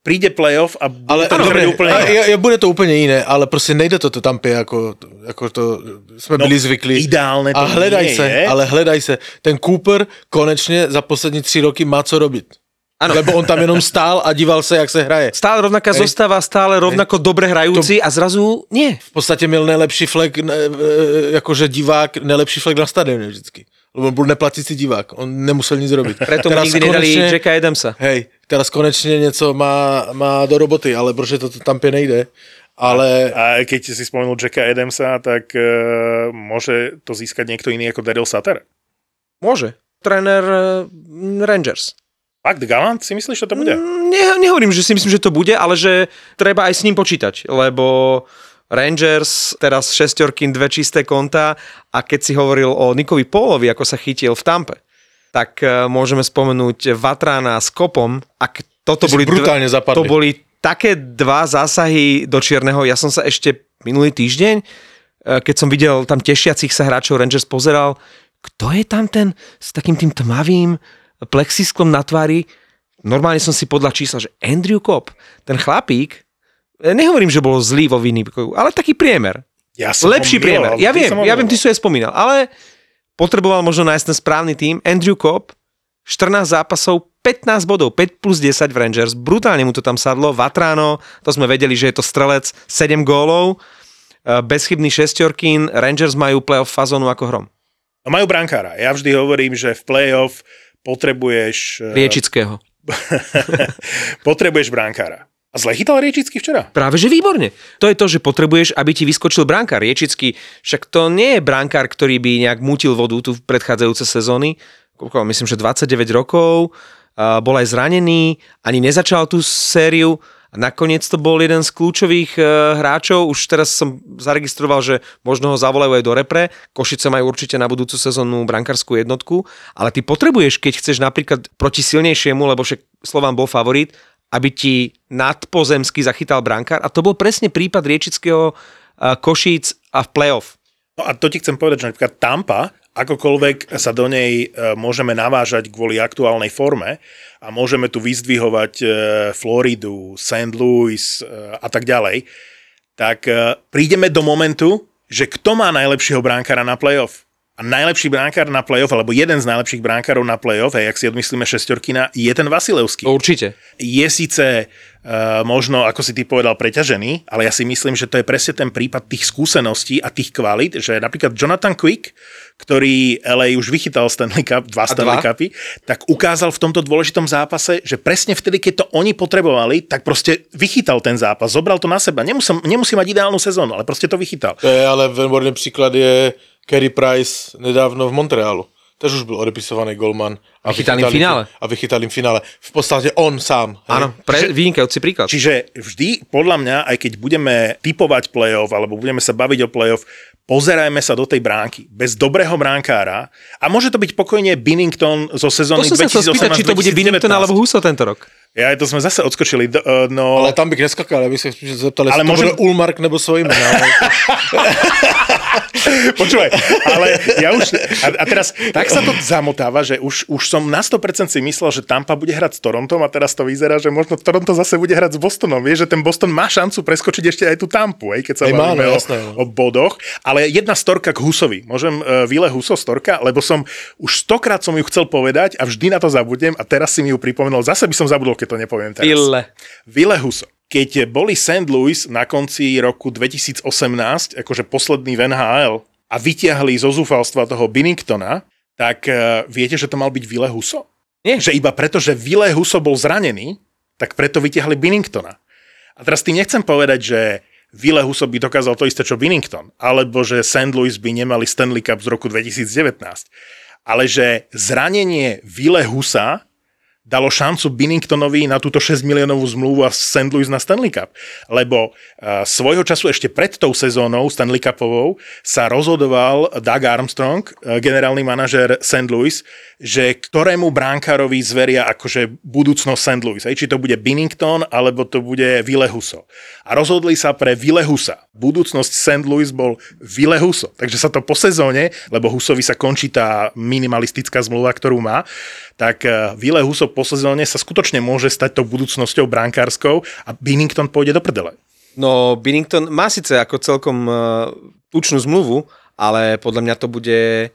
príde playoff a bude Ale, to dobre, vyzerať úplne inak. je, je, bude to úplne iné, ale prostě nejde to to Tampě, jako, jako to jsme No, byli zvyklí. ideálne to A hledaj nie se, je. ale hledaj se. Ten Cooper konečně za poslední tři roky má co robit. Ano. Lebo on tam jenom stál a díval se, jak se hraje. Stále rovnaká Hej. zostava, stále rovnako dobre hrajúci a zrazu nie. V podstatě měl nejlepší flek, ne, e, jakože divák, nejlepší flek na stadioně vždycky. Lebo byl neplatící divák, on nemusel nic robit. Preto mu nikdy nedali Jacka Adamsa. Hej, teraz konečně něco má, má do roboty, ale protože to tam nejde. Ale A keď si spomenul Jacka Adamsa, tak uh, môže to získať niekto iný ako Daryl Sutter? Môže. Tréner eh, Rangers. Fakt, Galant si myslíš, že to bude? Ne, nehovorím, že si myslím, že to bude, ale že treba aj s ním počítať, lebo Rangers, teraz šestorkin, dve čisté konta a keď si hovoril o Nikovi Pólovi, ako sa chytil v Tampe, tak eh, môžeme spomenúť Vatrana s Kopom. Ak toto boli, brutálne zapadli. to boli také dva zásahy do čierneho. Ja som sa ešte minulý týždeň, eh, keď som videl tam tešiacich sa hráčov Rangers, pozeral, kto je tam ten s takým tým tmavým plexisklom na tvári. Normálne som si podľa čísla, že Andrew Cobb, ten chlapík, eh, nehovorím, že bol zlý vo Winnipegu, ale taký priemer. Ja som Lepší ho priemer. Ja viem, ho ja viem, ty si aj spomínal, ale potreboval možno nájsť ten správny tým. Andrew Cobb, 14 zápasov, 15 bodov, 5 plus 10 v Rangers, brutálne mu to tam sadlo, Vatrano, to sme vedeli, že je to strelec, 7 gólov, eh, bezchybný šestorkin, Rangers majú playoff fazónu ako hrom. No, majú brankára. Ja vždy hovorím, že v playoff potrebuješ... eh, Riečického. potrebuješ brankára. A zle chytal Riečický včera. Práve že výborne. To je to, že potrebuješ, aby ti vyskočil brankár. Riečický, však to nie je brankár, ktorý by nejak mutil vodu tu v predchádzajúce sezóny. Myslím, že 29 rokov, a bol aj zranený, ani nezačal tú sériu. Nakoniec to bol jeden z kľúčových e, hráčov. Už teraz som zaregistroval, že možno ho zavolajú aj do repre. Košice majú určite na budúcu sezónu brankárskú jednotku. Ale ty potrebuješ, keď chceš napríklad proti silnejšiemu, lebo však Slován bol favorit, aby ti nadpozemsky zachytal brankár. A to bol presne prípad Riečického e, Košíc a v playoff. No a to ti chcem povedať, že napríklad Tampa, akokoľvek sa do nej e, môžeme navážať kvôli aktuálnej forme a môžeme tu vyzdvihovať e, Floridu, St. Louis e, a tak ďalej, tak prídeme do momentu, že kto má najlepšieho bránkara na playoff? A najlepší bránkár na playoff, alebo jeden z najlepších bránkarov na playoff, hej, ak si odmyslíme šestorkina, je ten Vasilevský Určite. je síce uh, možno, ako si ty povedal, preťažený, ale ja si myslím, že to je presne ten prípad tých skúseností a tých kvalít, že napríklad Jonathan Quick, ktorý LA už vychytal Stanley Cup, dva A Stanley dva? Cupy, tak ukázal v tomto dôležitom zápase, že presne vtedy, keď to oni potrebovali, tak proste vychytal ten zápas, zobral to na seba. Nemusí, nemusí mať ideálnu sezónu, ale proste to vychytal. To je ale výborný příklad je Kerry Price nedávno v Montrealu. Tež už byl odepisovaný golman. A Vychytal im v finále. A vychytal im v finále. V podstatě on sám. hej. Áno, pre, vynikajúci príklad. Čiže vždy, podľa mňa, aj keď budeme typovať playoff, alebo budeme sa baviť o playoff, pozerajme sa do tej bránky. Bez dobrého bránkára, a môže to byť pokojne Binnington zo To sezóny som sa spýtať, či to bude Binnington alebo Huso tento rok. Ja, to sme zase odskočili. Do, uh, no, Ale tam bych neskakal, já bych se spíš zeptal, Ale jestli to môžem- bude Ulmark nebo svojím. Počúvaj, ale ja už... A, a teraz tak sa to zamotáva, že už, už som na 100% si myslel, že Tampa bude hrať s Torontom a teraz to vyzerá, že možno Toronto zase bude hrať s Bostonom. Vieš, že ten Boston má šancu preskočiť ešte aj tú Tampu, aj, keď sa má, bavíme no, o, jasné, no. o bodoch. Ale jedna storka k Husovi. Môžem uh, Vile Huso storka, lebo som už stokrát som ju chcel povedať a vždy na to zabudnem a teraz si mi ju pripomenul. Zase by som zabudol, keď to nepoviem teraz. Ille. Ville Huso. Keď boli St. Louis na konci roku 2018, akože posledný v NHL, a vytiahli zo zúfalstva toho Binningtona, tak uh, viete, že to mal byť Ville Huso? Nie. Že iba preto, že Ville Huso bol zranený, tak preto vytiahli Binningtona. A teraz tým nechcem povedať, že Ville Huso by dokázal to isté, čo Binnington, alebo že St. Louis by nemali Stanley Cup z roku 2019. Ale že zranenie Ville Husa dalo šancu Binningtonovi na túto 6 miliónovú zmluvu a St. Louis na Stanley Cup. Lebo uh, svojho času ešte pred tou sezónou Stanley Cupovou sa rozhodoval Doug Armstrong, uh, generálny manažer St. Louis, že ktorému bránkárovi zveria akože budúcnosť St. Louis. Či to bude Binnington, alebo to bude Ville Huso. A rozhodli sa pre Ville Husa. Budúcnosť St. Louis bol Ville Huso. Takže sa to po sezóne, lebo Husovi sa končí tá minimalistická zmluva, ktorú má, tak Ville Huso po sezóne sa skutočne môže stať tou budúcnosťou brankárskou a Binnington pôjde do prdele. No, Binnington má síce ako celkom uh, tučnú zmluvu, ale podľa mňa to bude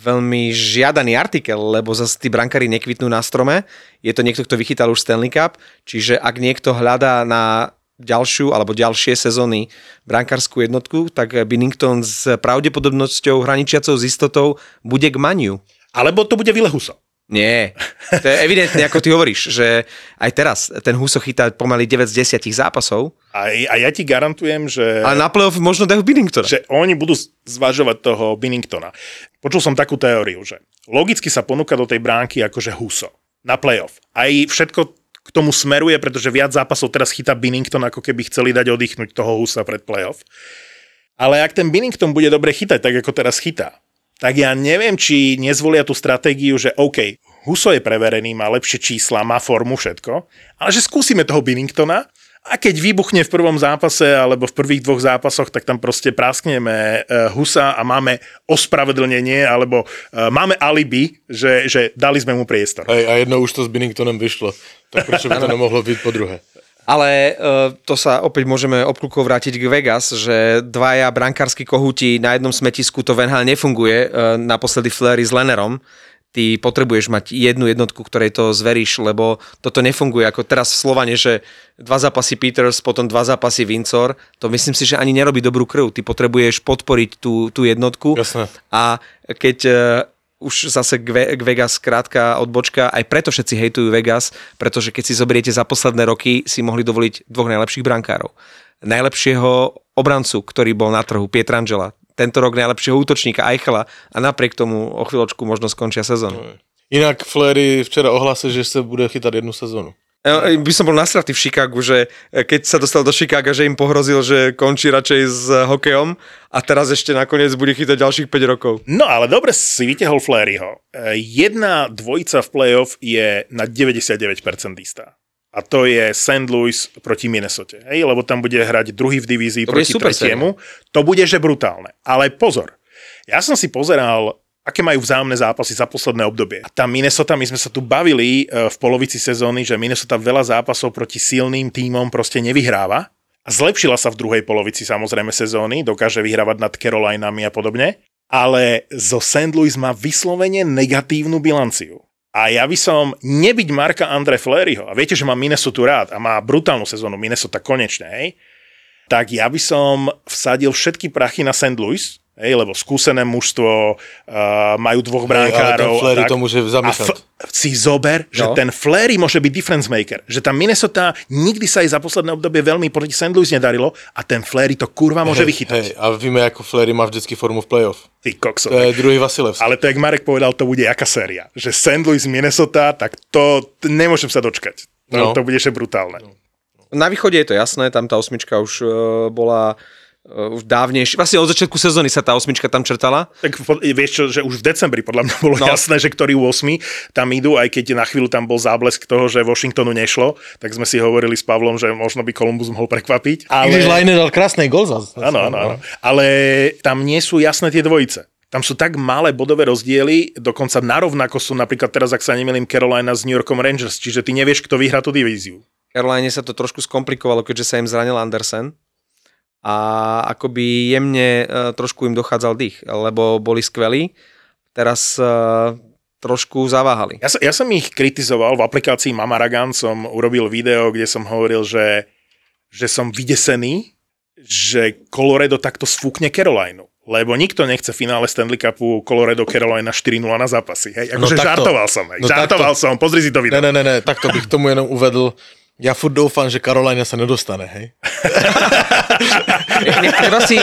veľmi žiadaný artikel, lebo zase tí brankári nekvitnú na strome. Je to niekto, kto vychytal už Stanley Cup, čiže ak niekto hľadá na ďalšiu alebo ďalšie sezóny brankárskú jednotku, tak Binnington s pravdepodobnosťou hraničiacou s istotou bude k Maniu. Alebo to bude Ville Huso. Nie, to je evidentne, ako ty hovoríš, že aj teraz ten Huso chytá pomaly 9 z 10 zápasov. A, a ja ti garantujem, že... A na playoff možno dajú Binningtona. Že oni budú zvažovať toho Binningtona. Počul som takú teóriu, že logicky sa ponúka do tej bránky akože Huso na playoff. Aj všetko k tomu smeruje, pretože viac zápasov teraz chytá Binnington, ako keby chceli dať oddychnúť toho Husa pred playoff. Ale ak ten Binnington bude dobre chytať, tak ako teraz chytá, tak ja neviem, či nezvolia tú stratégiu, že OK, Huso je preverený, má lepšie čísla, má formu, všetko, ale že skúsime toho Binningtona a keď vybuchne v prvom zápase alebo v prvých dvoch zápasoch, tak tam proste praskneme uh, Husa a máme ospravedlnenie alebo uh, máme alibi, že, že dali sme mu priestor. Hej, a jedno už to s Binningtonem vyšlo, tak prečo by to nemohlo byť po druhé? Ale uh, to sa opäť môžeme obklukov vrátiť k Vegas, že dvaja brankársky kohúti na jednom smetisku to Venhal nefunguje, uh, naposledy Fleury s Lenerom. Ty potrebuješ mať jednu jednotku, ktorej to zveríš, lebo toto nefunguje ako teraz v Slovane, že dva zápasy Peters, potom dva zápasy Vincor. To myslím si, že ani nerobí dobrú krv. Ty potrebuješ podporiť tú, tú jednotku. Jasné. A keď uh, už zase k Vegas krátka odbočka, aj preto všetci hejtujú Vegas, pretože keď si zoberiete za posledné roky, si mohli dovoliť dvoch najlepších brankárov. Najlepšieho obrancu, ktorý bol na trhu, Pietrangela, tento rok najlepšieho útočníka Eichela a napriek tomu o chvíľočku možno skončia sezónu. Inak Flery včera ohlásil, že sa bude chytať jednu sezónu. By som bol nasratý v Chicagu, že keď sa dostal do Chicaga, že im pohrozil, že končí radšej s hokejom a teraz ešte nakoniec bude chytať ďalších 5 rokov. No ale dobre si vytiahol Fleryho. Jedna dvojica v playoff je na 99% istá. A to je St. Louis proti Minnesota. Hej? Lebo tam bude hrať druhý v divízii To proti super tretiemu. To bude že brutálne. Ale pozor. Ja som si pozeral aké majú vzájomné zápasy za posledné obdobie. A tá Minnesota, my sme sa tu bavili e, v polovici sezóny, že Minnesota veľa zápasov proti silným tímom proste nevyhráva. A zlepšila sa v druhej polovici samozrejme sezóny, dokáže vyhrávať nad Carolinami a podobne. Ale zo St. Louis má vyslovene negatívnu bilanciu. A ja by som nebyť Marka Andre Fleryho, a viete, že má Minnesota rád a má brutálnu sezónu Minnesota konečne, hej, tak ja by som vsadil všetky prachy na St. Louis, Hej, lebo skúsené mužstvo, uh, majú dvoch brankárov. ale ten Flery a tak. to môže zamykať. A f- si zober, že No. ten Flery môže byť difference maker. Že tá Minnesota nikdy sa aj za posledné obdobie veľmi proti St. Louis nedarilo a ten Flery to kurva môže vychytať. Hej, a víme, ako Flery má vždycky formu v playoff. Ty kokso. To je druhý Vasilevský. Ale to, jak Marek povedal, to bude jaká séria. Že St. Louis, Minnesota, tak to t- nemôžem sa dočkať. To, No. to bude že brutálne. Na východe je to jasné, tam tá osmička už uh, bola už dávnejšie. Vlastne od začiatku sezóny sa tá osmička tam črtala. Tak vieš čo, že už v decembri podľa mňa bolo No. jasné, že ktorí 8 tam idú, aj keď na chvíľu tam bol záblesk toho, že Washingtonu nešlo, tak sme si hovorili s Pavlom, že možno by Columbus mohol prekvapiť. Ale... Když Line dal krásny gol zase. Áno, áno, áno. Ale tam nie sú jasné tie dvojice. Tam sú tak malé bodové rozdiely, dokonca narovnako sú napríklad teraz, ak sa nemýlim, Carolina s New Yorkom Rangers, čiže ty nevieš, kto vyhrá tú divíziu. Caroline sa to trošku skomplikovalo, keďže sa im zranil Andersen a akoby jemne uh, trošku im dochádzal dých, lebo boli skvelí. Teraz uh, trošku zaváhali. Ja, som, ja som ich kritizoval, v aplikácii Mamaragan som urobil video, kde som hovoril, že, že som vydesený, že Colorado takto sfúkne Carolinu. Lebo nikto nechce finále Stanley Cupu Colorado Carolina 4-0 na zápasy. Hej? No Akože takto. žartoval som. Hej? No žartoval som, pozri si to Ne, video. ne, ne, ne, takto bych tomu jenom uvedl. Ja furt doufám, že Karolina sa nedostane, hej? Treba si,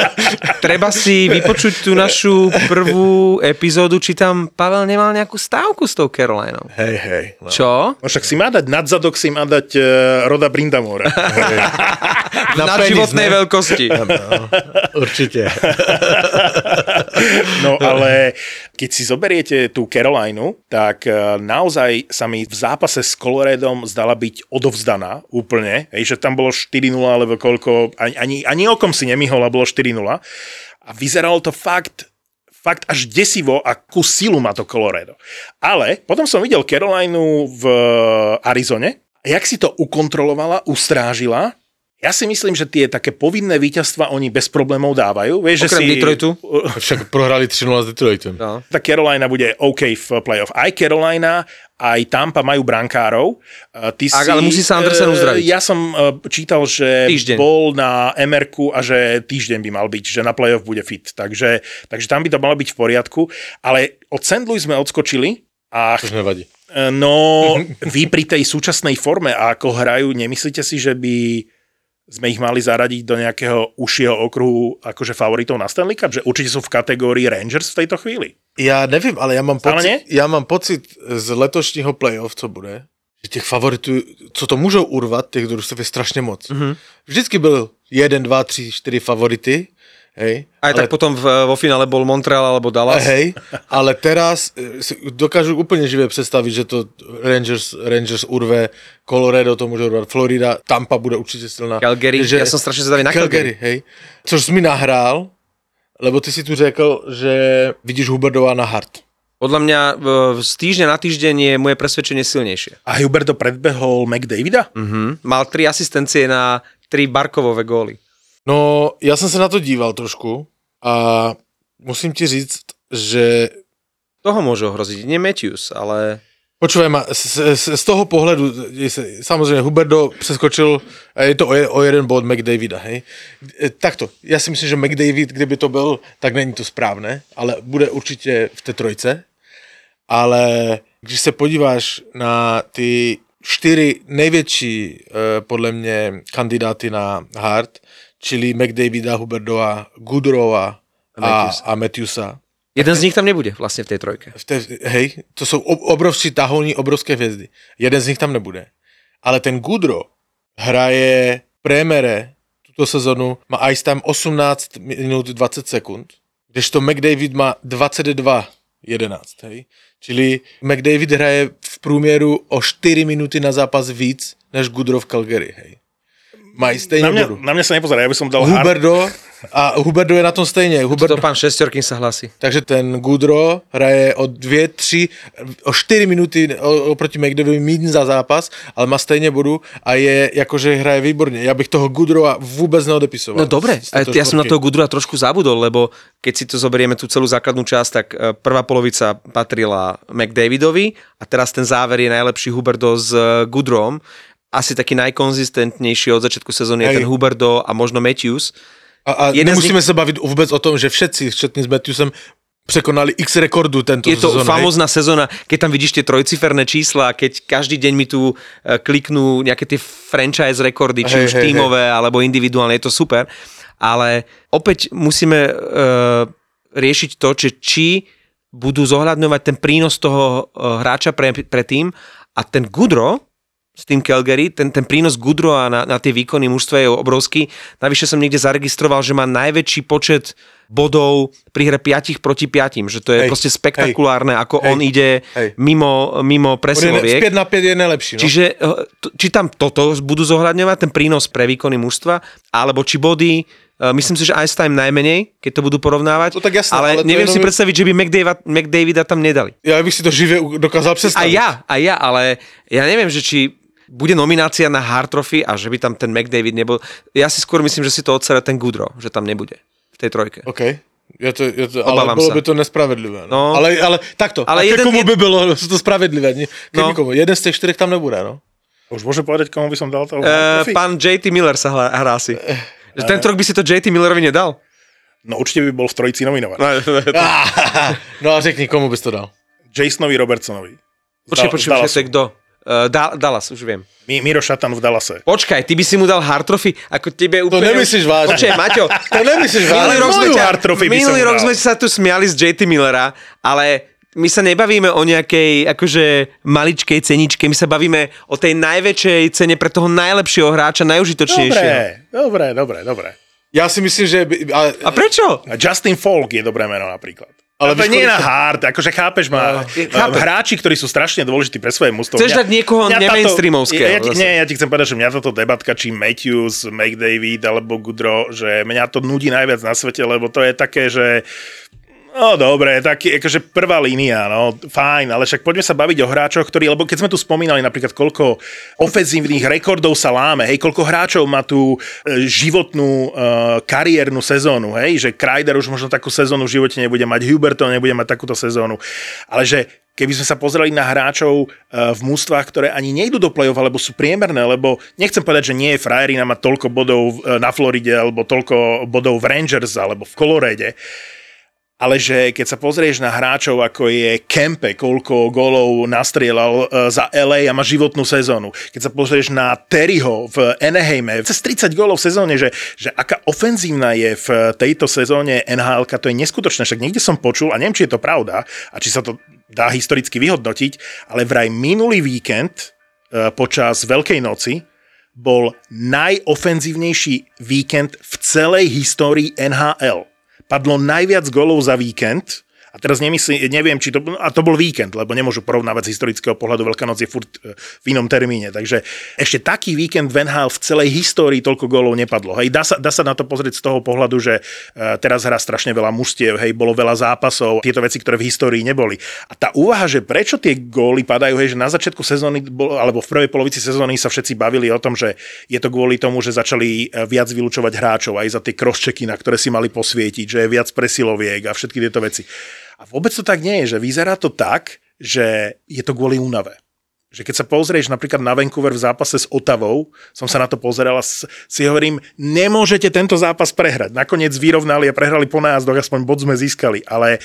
treba si vypočuť tú našu prvú epizódu, či tam Pavel nemal nejakú stávku s tou Carolinou. Hej, hej. No. Čo? No však si má dať nadzadok, si má dať uh, Roda Brindamora. Na, Na penis, životnej ne? veľkosti. Určite. No ale keď si zoberiete tú Carolinu, tak eh, naozaj sa mi v zápase s Coloredom zdala byť odovzdaná úplne. Hej, že tam bolo 4-0 alebo koľko, ani, ani, ani okom si nemihol a bolo 4-0. A vyzeralo to fakt fakt až desivo, akú silu má to Colorado. Ale potom som videl Carolinu v Arizone a jak si to ukontrolovala, ustrážila, ja si myslím, že tie také povinné víťazstva oni bez problémov dávajú. Vieš, Okrem že si... Detroitu. Však prohrali 3-0 s Detroitom. No. tá Carolina bude OK v playoff. Aj Carolina, aj Tampa majú brankárov. Uh, Ty Ak, si, ale musí sa Andersen eh, uzdraviť. Ja som uh, čítal, že Týždeň. bol na MRku a že týždeň by mal byť, že na playoff bude fit. Takže, takže tam by to malo byť v poriadku. Ale od St. Louis sme odskočili a To nevadí. no, vy pri tej súčasnej forme a ako hrajú, nemyslíte si, že by sme ich mali zaradiť do nejakého užšieho okruhu akože favoritov na Stanley Cup? Že určite sú v kategórii Rangers v tejto chvíli. Ja nevím, ale já mám pocit, já mám pocit z letošního playoff, co bude, že těch favoritů, co to můžou urvat, těch družstev je strašně moc. Mm-hmm. Vždycky byl jeden, dva, tři, čtyři favority, hej. Aj tak potom v, vo finále bol Montreal alebo Dallas. Hej, ale teraz eh, si dokážu úplně živě představit, že to Rangers, Rangers urve, Colorado to může urvat, Florida, Tampa bude určitě silná. Calgary, ja som strašne zvedavý na Calgary, Calgary. hej. Což jsi mi nahrál, lebo ty si tu řekl, že vidíš Huberdova na hard. Podľa mňa v- z týždňa na týždeň je moje presvedčenie silnejšie. A Huberto predbehol McDavida? Mhm. Mal tri asistencie na tri Barkovové góly. No, já jsem se na to díval trošku a musím ti říct, že Toho môže ohroziť. Nie Matthews, ale... Počúvaj ma, z, z, z toho se- samozřejmě Huberdo přeskočil, a je to o, o jeden bod McDavida, hej. E, Takto, já si myslím, že McDavid, kdyby to byl, tak není to správné, ale bude určitě v té trojce. Ale když se podíváš na ty čtyři největší, eh, podle mě, kandidáty na Hart, čili McDavida, Huberdova, Goodrowa a, Matthewsa. a Matthewsa, Jeden z nich tam nebude vlastne v tej trojke. v té, hej, to jsou ob, obrovští tahouní, obrovské hvězdy. Jeden z nich tam nebude. Ale ten Gudro hraje prémere tuto sezonu, má ice time 18 minut 20 sekund, kdežto McDavid má 22 11, hej. Čili McDavid hraje v průměru o 4 minuty na zápas víc než Gudro v Calgary, hej. Mají Na stejně mňa, bodu. na mňa sa nepozerá, ja by som dal hard. Huberdo a Huberdo je na tom stejně. Huberdo, To pán Šestorkin sa hlasí. takže ten Gudro hraje o dvě, tři, o čtyři minuty oproti McDavidovi míň za zápas, ale má stejně bodu a je, jakože hraje výborně. Já bych toho Gudrova vůbec neodepisoval. No dobre, ja som na toho Gudrua trošku zabudol, lebo keď si to zoberieme tú celú základnú časť, tak e, prvá polovica patrila McDavidovi a teraz ten záver je najlepší Huberdo s e, Gudrom. Asi taký najkonzistentnejší od začiatku sezóny je Hej. ten Huberdo a možno Matthews. A, a nemusíme se bavit vůbec o tom, že všetci, včetně s Matthewsem, překonali x rekordů tento Je to sezónu, hej. famózna sezóna, keď tam vidíš tie trojciferné čísla, keď každý deň mi tu e, kliknú nejaké tie franchise rekordy, či Hej, už hej, tímové alebo individuálne, je to super. Ale opäť musíme e, riešiť to, že či budú zohľadňovať ten prínos toho e, hráča pre, pre tým a ten Gudro, s tým Calgary, ten, ten prínos Gudroa na, na tie výkony mužstva je obrovský. Navyše som niekde zaregistroval, že má najväčší počet bodov pri hre 5 proti 5, že to je Hej, proste spektakulárne, ako hej, on ide hej. mimo, mimo presiloviek. 5 na 5 je nejlepší. No? Čiže eh, či tam toto budú zohľadňovať, ten prínos pre výkony mužstva, alebo či body, eh, myslím si, že Ice Time najmenej, keď to budú porovnávať, No tak jasné, ale, ale neviem si nový- predstaviť, že by McDavida, McDavida tam nedali. Já bych si to živě u- dokázal A představit. ja, a ja, ale ja neviem, že či bude nominácia na Hard Trophy a že by tam ten McDavid nebol. Ja si skôr myslím, že si to odsere ten Goodrow, že tam nebude v tej trojke. OK. Je to, je to, ale Obávám bylo sa. by to nespravedlivé. No. No. Ale, ale takto. Ale a jeden- jeden, komu by bylo to spravedlivé? No. nikomu. Jeden z těch čtyřech tam nebude, no. Už môžem povedať, komu by som dal toho? Uh, Profi? pán JT Miller sa hrá, hrá si. Že tento rok by si to JT Millerovi nedal? No určite by bol v trojici nominovaný. no a řekni, komu bys to dal? Jasonovi Robertsonovi. Počkej, Zdal- počkej, zdala počkej, to je kto? Uh, da- Dallas, už viem. Mi- Miro Šatan v Dallase. Počkaj, ty by si mu dal hard trophy, ako tebe úplne... nemyslíš vážne. Počkaj, Maťo, To nemyslíš minulý vážne? rok, sme ťa, minulý rok sme sa tu smiali z JT Millera, ale my sa nebavíme o nejakej akože maličkej ceničke, my sa bavíme o tej najväčšej cene pre toho najlepšieho hráča, najužitočnejšieho. Dobre, dobre, dobre, dobre. Ja si myslím, že... By, a, A prečo? Justin Falk je dobré meno napríklad. Ale to nie na hard, akože chápeš ma. chápem. Hráči, ktorí sú strašne dôležití pre svoje mústvo. Chceš dať niekoho nemainstreamovského Ja, ja, nie, ja ti chcem povedať, že mňa toto debatka, či Matthews, McDavid alebo Goodrow, že mňa to nudí najviac na svete, lebo to je také, že No dobre, tak akože prvá línia, no fajn, ale však poďme sa baviť o hráčoch, ktorí, lebo keď sme tu spomínali napríklad, koľko ofenzívnych rekordov sa láme, hej, koľko hráčov má tú e, životnú e, kariérnu sezónu, hej, že Kreider už možno takú sezónu v živote nebude mať, Huberto nebude mať takúto sezónu, ale že keby sme sa pozreli na hráčov e, v mústvách, ktoré ani nejdu do play-off, alebo sú priemerné, lebo nechcem povedať, že nie je frajerina mať toľko bodov e, na Floride, alebo toľko bodov v Rangers, alebo v Colorade, ale že keď sa pozrieš na hráčov, ako je Kempe, koľko golov nastrieľal e, za LA a má životnú sezónu. Keď sa pozrieš na Terryho v Anaheime, cez 30 golov v sezóne, že, že aká ofenzívna je v tejto sezóne NHL, to je neskutočné. Však niekde som počul, a neviem, či je to pravda, a či sa to dá historicky vyhodnotiť, ale vraj minulý víkend e, počas Veľkej noci bol najofenzívnejší víkend v celej histórii NHL padlo najviac golov za víkend. A teraz nemyslím, neviem, či to, a to bol víkend, lebo nemôžu porovnávať z historického pohľadu, Veľká noc je furt e, v inom termíne, takže ešte taký víkend v NHL v celej histórii toľko golov nepadlo. Hej, dá sa, dá sa na to pozrieť z toho pohľadu, že uh, teraz hrá strašne veľa mužstiev, hej, bolo veľa zápasov, tieto veci, ktoré v histórii neboli. A tá úvaha, že prečo tie góly padajú, hej, že na začiatku sezóny, alebo v prvej polovici sezóny sa všetci bavili o tom, že je to kvôli tomu, že začali e, viac vylúčovať hráčov aj za tie crosschecky, na ktoré si mali posvietiť, že je viac presiloviek a všetky tieto veci. A vôbec to tak nie je, že vyzerá to tak, že je to kvôli únave. Že keď sa pozrieš napríklad na Vancouver v zápase s Otavou, som sa na to pozeral a si hovorím, nemôžete tento zápas prehrať. Nakoniec vyrovnali a prehrali po nájazdoch, aspoň bod sme získali, ale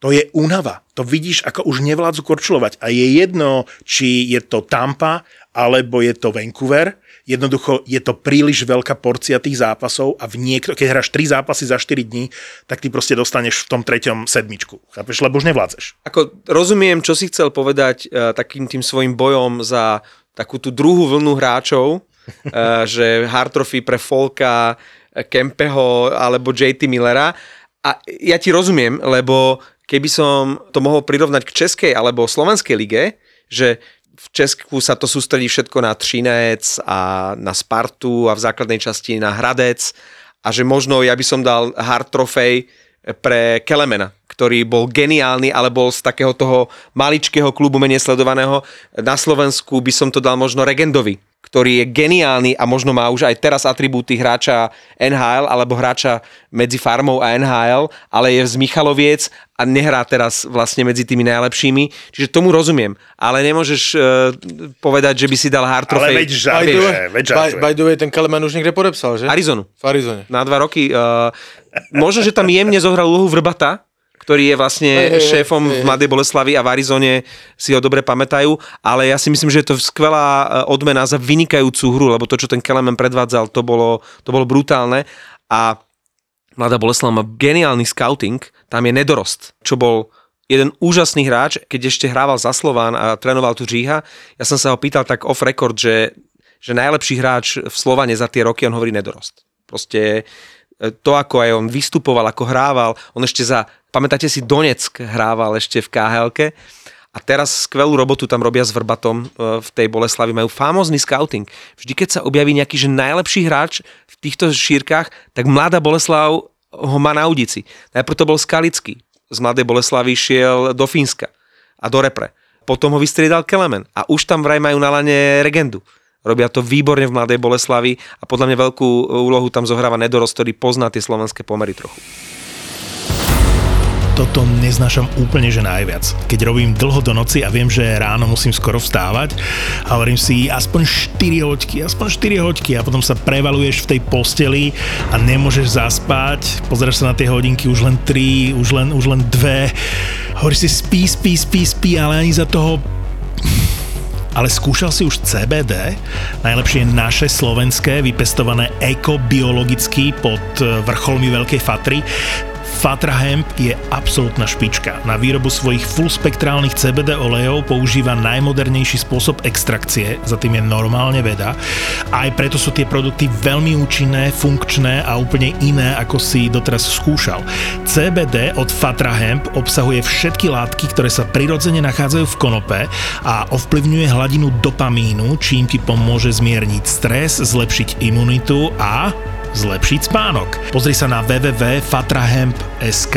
to je únava. To vidíš, ako už nevládzu korčulovať. A je jedno, či je to Tampa, alebo je to Vancouver. Jednoducho je to príliš veľká porcia tých zápasov a v niekto, keď hráš 3 zápasy za 4 dní, tak ty proste dostaneš v tom treťom sedmičku. Chápeš? Lebo už nevládzeš. Ako rozumiem, čo si chcel povedať uh, takým tým svojim bojom za takú tú druhú vlnu hráčov, uh, že hard trophy pre Folka, eh, Kempeho alebo JT Millera. A ja ti rozumiem, lebo keby som to mohol prirovnať k českej alebo slovenskej lige, že v Česku sa to sústredí všetko na Třinec a na Spartu a v základnej časti na Hradec a že možno ja by som dal hard trofej pre Kelemena, ktorý bol geniálny, ale bol z takého toho maličkého klubu menej sledovaného. Na Slovensku by som to dal možno Regendovi, ktorý je geniálny a možno má už aj teraz atribúty hráča NHL alebo hráča medzi farmou a NHL, ale je z Michaloviec a nehrá teraz vlastne medzi tými najlepšími. Čiže tomu rozumiem, ale nemôžeš uh, povedať, že by si dal hard trofej. Ale veď By the, žartuje, way, veď by, žartuje. by the way, ten Kelemen už niekde podepsal, že? Arizonu. V Arizone. Na dva roky. Uh, možno, že tam jemne zohral úlohu Vrbata, ktorý je vlastne hej, hej, šéfom hej, v hej. Mladej Boleslavi a v Arizone si ho dobre pamätajú, ale ja si myslím, že je to skvelá eh, odmena za vynikajúcu hru, lebo to, čo ten Kelemen predvádzal, to bolo, to bolo brutálne a Mladá Boleslav má geniálny scouting, tam je nedorost, čo bol jeden úžasný hráč, keď ešte hrával za Slován a trénoval tu Říha. Ja som sa ho pýtal tak off record, že, že najlepší hráč v Slovane za tie roky, on hovorí nedorost. Proste e, to, ako aj on vystupoval, ako hrával, on ešte za, pamätáte si, Donetsk hrával ešte v khl a teraz skvelú robotu tam robia s Vrbatom e, v tej Boleslavi, majú famózny scouting. Vždy, keď sa objaví nejaký že najlepší hráč v týchto šírkach, tak mladá Boleslav ho má na udici. Najprv to bol Skalický, z Mladej Boleslavy šiel do Fínska a do repre. Potom ho vystriedal Kelemen a už tam vraj majú na lane Regendu. Robia to výborne v Mladej Boleslavi a podľa mňa veľkú úlohu tam zohráva Nedorost, ktorý pozná tie slovenské pomery trochu. toto neznášam úplne, že najviac. Keď robím dlho do noci a viem, že ráno musím skoro vstávať a hovorím si aspoň 4 hoďky, aspoň 4 hoďky a potom sa prevaluješ v tej posteli a nemôžeš zaspať, pozrieš sa na tie hodinky už len 3, už len, už len 2, hovoríš si spí, spí, spí, spí, ale ani za toho Ale skúšal si už CBD? Najlepšie naše slovenské, vypestované ekobiologicky pod eh, vrcholmi Veľkej Fatry? Fatra Hemp je absolútna špička. Na výrobu svojich fullspektrálnych CBD olejov používa najmodernejší spôsob extrakcie, za tým je normálne veda. Aj preto sú tie produkty veľmi účinné, funkčné a úplne iné, ako si doteraz skúšal. CBD od Fatra Hemp obsahuje všetky látky, ktoré sa prirodzene nachádzajú v konope a ovplyvňuje hladinu dopamínu, čím ti pomôže zmierniť stres, zlepšiť imunitu a zlepšiť spánok. Pozri sa na www.fatrahemp.sk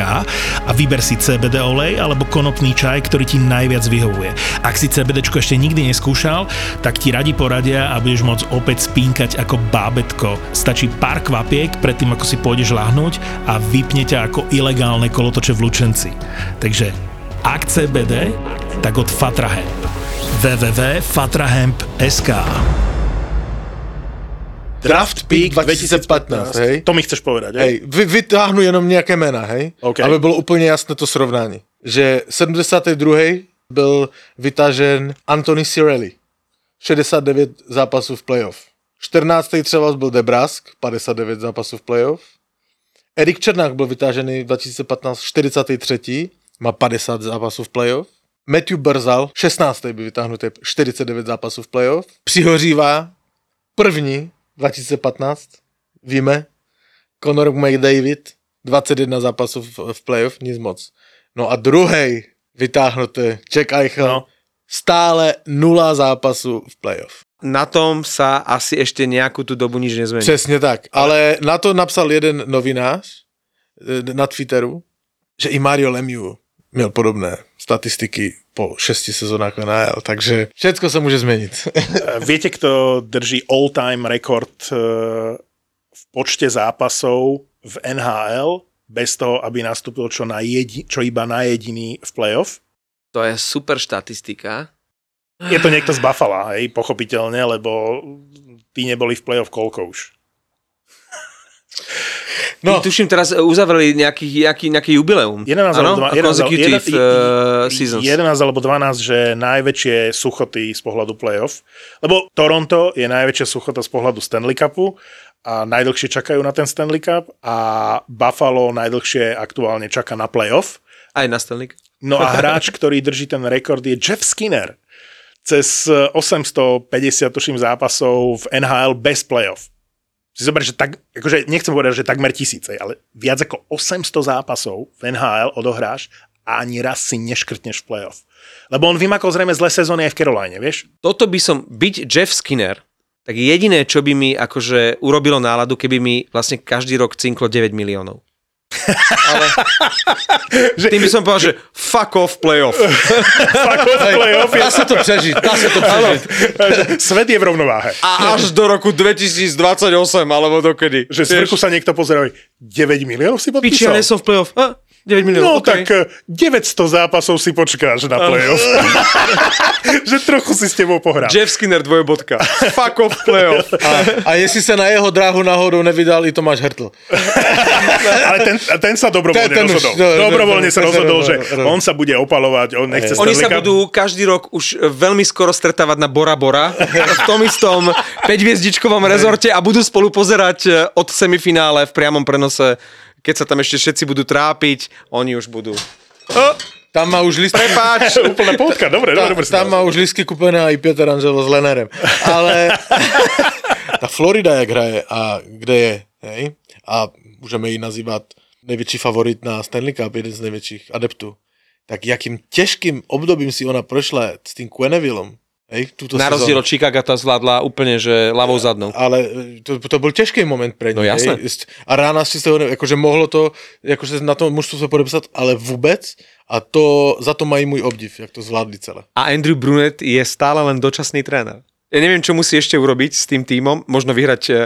a vyber si CBD olej alebo konopný čaj, ktorý ti najviac vyhovuje. Ak si CBD ešte nikdy neskúšal, tak ti radi poradia a budeš môcť opäť spínkať ako bábetko. Stačí pár kvapiek predtým, ako si pôjdeš lahnúť a vypne ťa ako ilegálne kolotoče v Lučenci. Takže ak CBD, tak od Fatrahemp. www.fatrahemp.sk Draft Peak 2015, hej? To mi chceš povedať, hej? Hej, vy, vytáhnu jenom nějaké jména, hej? OK. Aby bylo úplně jasné to srovnání. Že 72. byl vytažen Anthony Cirelli. 69 zápasů v playoff. 14. třeba byl Debrask, 59 zápasů v playoff. Erik Černák byl vytážený v 2015 43. Má 50 zápasů v playoff. Matthew Brzal, 16. byl vytáhnutý, 49 zápasů v playoff. Přihořívá první 2015, víme, Conor McDavid, 21 zápasů v, v playoff, nic moc. No a druhý vytáhnutý, Jack Eichel, no. Stále nula zápasů v playoff. Na tom sa asi ešte nejakú tú dobu nič nezmení. Přesně tak. Ale na to napsal jeden novinář eh, na Twitteru, že i Mario Lemieux měl podobné statistiky po šesti sezónách v NHL, takže všetko sa môže zmeniť. Viete, kto drží all-time rekord eh, v počte zápasov v NHL bez toho, aby nastúpil čo, na jedi, čo iba na jediný v playoff? To je super štatistika. Je to niekto z Buffalo, hej, pochopiteľne, lebo tí neboli v playoff koľko už. No. Tuším, teraz uzavreli nejaký, nejaký, nejaký jubileum. 11 Áno? alebo, A 11, consecutive uh, seasons. 11 alebo 12, že najväčšie suchoty z pohľadu playoff. Lebo Toronto je najväčšia suchota z pohľadu Stanley Cupu a najdlhšie čakajú na ten Stanley Cup a Buffalo najdlhšie aktuálne čaká na playoff. Aj na Stanley. Cup. No a hráč, ktorý drží ten rekord je Jeff Skinner. Cez 850 tuším zápasov v NHL bez playoff. Si zober, že tak, akože nechcem povedať, že takmer tisíce, ale viac ako 800 zápasov v NHL odohráš a ani raz si neškrtneš v playoff. Lebo on vymakol zrejme zlé sezóny aj v Caroline, vieš? Toto by som, byť Jeff Skinner, tak jediné, čo by mi akože urobilo náladu, keby mi vlastne každý rok cinklo 9 miliónov. Ale tým by som povedal, že fuck off playoff. Fuck off playoff Dá sa to prežiť, dá sa to prežiť. svet je v rovnováhe. A až do roku 2028, alebo dokedy. Že z sa niekto pozerá, 9 miliónov si Piči, ja podpísal? som v playoff. A, 9 No miliónov, okay. tak eh, 900 zápasov si počkáš na playoff. že trochu si s tebou pohrám. Jeff Skinner dvojbodka. Fuck off playoff. A, a jestli sa na jeho dráhu nahoru nevydal i Tomáš Hertl. Ale ten, ten sa dobrovoľne Ten- ten už- rozhodol. no, no, dobrovoľne no, sa ten sa rozhodol, že rozhodol. on sa bude opalovať, on nechce Oni sa budú každý rok už veľmi skoro stretávať na Bora Bora v tom istom 5-hviezdičkovom rezorte a budú spolu pozerať e, od semifinále v priamom prenose. Keď sa tam ešte všetci budú trápiť, oni už budú. Tam má už list... Prepáč, Úplná poutka, dobre, dobre, tam má už lístky kúpené aj Peter Angelo s Lenerem. Ale ta Florida, jak hraje a kde je, hej, a můžeme ji nazývat největší favorit na Stanley Cup, jeden z největších adeptů, tak jakým těžkým obdobím si ona prošla s tým Quennevillom, hej, túto na rozdiel od Chicago to zvládla úplne, že ľavou zadnou. Ale e, to, to byl těžký moment pre ně. No jasné. Hej? A rána z čistého, akože mohlo to, akože na tom mužstvu sa podepsat, ale vůbec. A to, za to mají můj obdiv, jak to zvládli celé. A Andrew Brunet je stále len dočasný tréner. Ja neviem, čo musí ešte urobiť s tým tímom. Možno vyhrať e,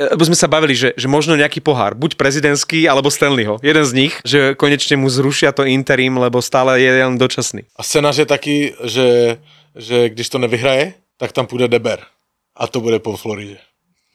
lebo sme sa bavili, že, že možno nejaký pohár, buď prezidentský, alebo Stanleyho. Jeden z nich, že konečne mu zrušia to interim, lebo stále je len dočasný. A scénář je taky, že, že když to nevyhraje, tak tam půjde Deber. A to bude po Floridě.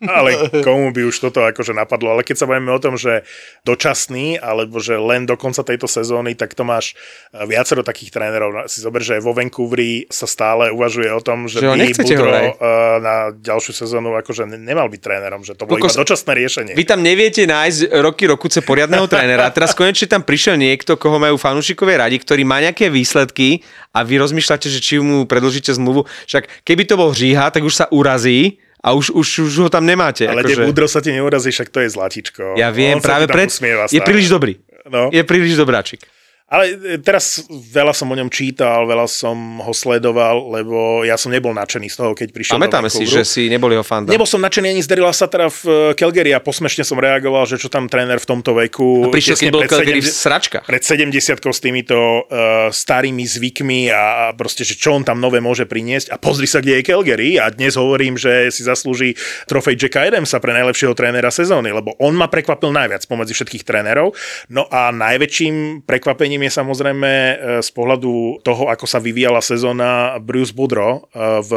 Ale komu by už toto akože napadlo. Ale keď sa bavíme o tom, že dočasný, alebo že len do konca tejto sezóny, tak to máš e, viacero takých trénerov. Si zober, že vo Vancouveri sa stále uvažuje o tom, že, Že by nechcete Boudreau ho vraj. e, na ďalšiu sezónu akože ne- nemal byť trénerom, že to bolo Kokos- iba dočasné riešenie. Vy tam neviete nájsť roky rokuce poriadneho trénera. Teraz konečne tam prišiel niekto, koho majú fanúšikovia radi, ktorý má nejaké výsledky a vy rozmýšľate, že či mu predlžíte zmluvu. Však keby to bol Žíha, tak už sa urazí a už, už, už ho tam nemáte. Ale akože. Budro sa ti neurazí, však to je zlatičko. Ja viem, On práve pred... Je príliš dobrý. No. Je príliš dobráčik. Ale e, teraz veľa som o ňom čítal, veľa som ho sledoval, lebo ja som nebol nadšený z toho, keď prišiel Pamätáme si, že si nebol jeho fanda. Nebol som nadšený ani z Daryla Satara v e, Calgary a posmešne som reagoval, že čo tam tréner v tomto veku... A prišiel, keď bol pred Calgary v 70 sračkách. pred 70 s týmito uh, starými zvykmi a, a proste, že čo on tam nové môže priniesť a pozri sa, kde je Calgary a dnes hovorím, že si zaslúži trofej Jacka Adamsa pre najlepšieho trénera sezóny, lebo on ma prekvapil najviac pomedzi všetkých trénerov. No a najväčším prekvapením je samozrejme e, z pohľadu toho, ako sa vyvíjala sezóna Bruce Boudreau e, v,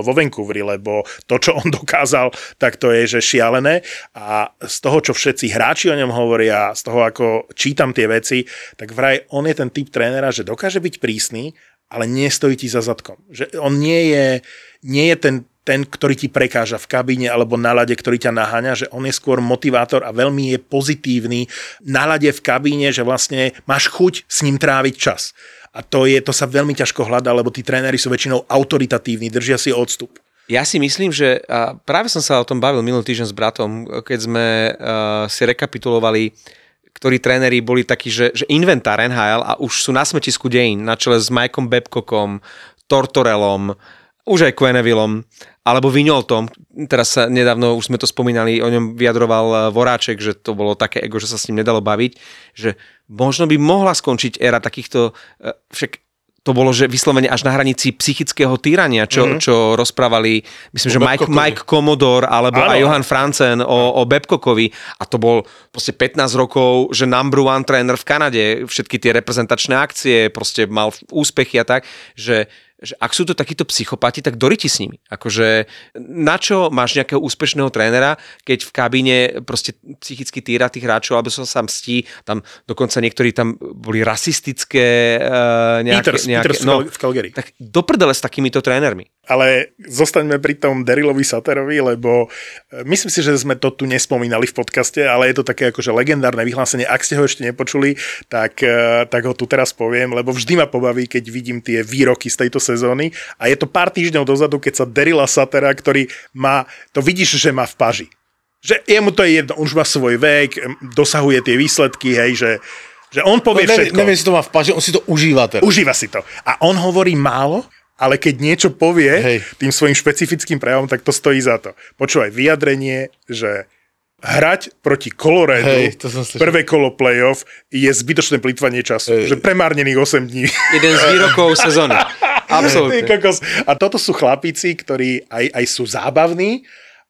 vo Vancouveri, lebo to, čo on dokázal, tak to je, že šialené a z toho, čo všetci hráči o ňom hovoria, z toho, ako čítam tie veci, tak vraj on je ten typ trénera, že dokáže byť prísny, ale nestojí ti za zadkom. Že on nie je, nie je ten ten, ktorý ti prekáža v kabíne alebo na lade, ktorý ťa naháňa, že on je skôr motivátor a veľmi je pozitívny na lade v kabíne, že vlastne máš chuť s ním tráviť čas. A to, je, to sa veľmi ťažko hľadá, lebo tí tréneri sú väčšinou autoritatívni, držia si odstup. Ja si myslím, že a práve som sa o tom bavil minulý týždeň s bratom, keď sme uh, si rekapitulovali, ktorí tréneri boli takí, že, že inventár NHL a už sú na smetisku dejín, na čele s Mikeom Babcockom, Tortorellom, už aj Quennevillom, alebo Vignoltom. Teraz sa nedávno, už sme to spomínali, o ňom vyjadroval eh, Voráček, že to bolo také ego, že sa s ním nedalo baviť, že možno by mohla skončiť éra takýchto, eh, však to bolo, že vyslovene až na hranici psychického týrania, čo, mm-hmm. čo rozprávali, myslím, že Mike. Mike Commodore alebo Áno. aj Johan Francen o, o Babcockovi a to bol proste 15 rokov, že number one tréner v Kanade, všetky tie reprezentačné akcie, proste mal úspechy a tak, že že ak sú to takíto psychopati, tak doriti s nimi. Akože na čo máš nejakého úspešného trénera, keď v kabíne proste psychicky týra tých hráčov, alebo sa sa mstí, tam dokonca niektorí tam boli rasistické uh, nejaké... Peters, nejaké Peters v Calgary. tak do prdele s takýmito trénermi. Ale zostaňme pri tom Derilovi Saterovi, lebo e, myslím si, že sme to tu nespomínali v podcaste, ale je to také akože legendárne vyhlásenie. Ak ste ho ešte nepočuli, tak, e, tak ho tu teraz poviem, lebo vždy ma pobaví, keď vidím tie výroky z tejto sezóny. A je to pár týždňov dozadu, keď sa Derila Satera, ktorý má, to vidíš, že má v paži. Že jemu to je jedno, už má svoj vek, dosahuje tie výsledky, hej, že, že on povie No, neviem, všetko. neviem, si to má v paži, on si to užíva teraz. Užíva si to. A on hovorí málo, ale keď niečo povie Hej. Tým svojim špecifickým prejavom, tak to stojí za to. Počúvaj, vyjadrenie, že hrať proti Coloradu, Hej, to som slyšel. prvé kolo playoff, je zbytočné plýtvanie času. Hej. Že premárnených 8 dní. Jeden z výrokov sezóny. Kokos. A toto sú chlapíci, ktorí aj, aj sú zábavní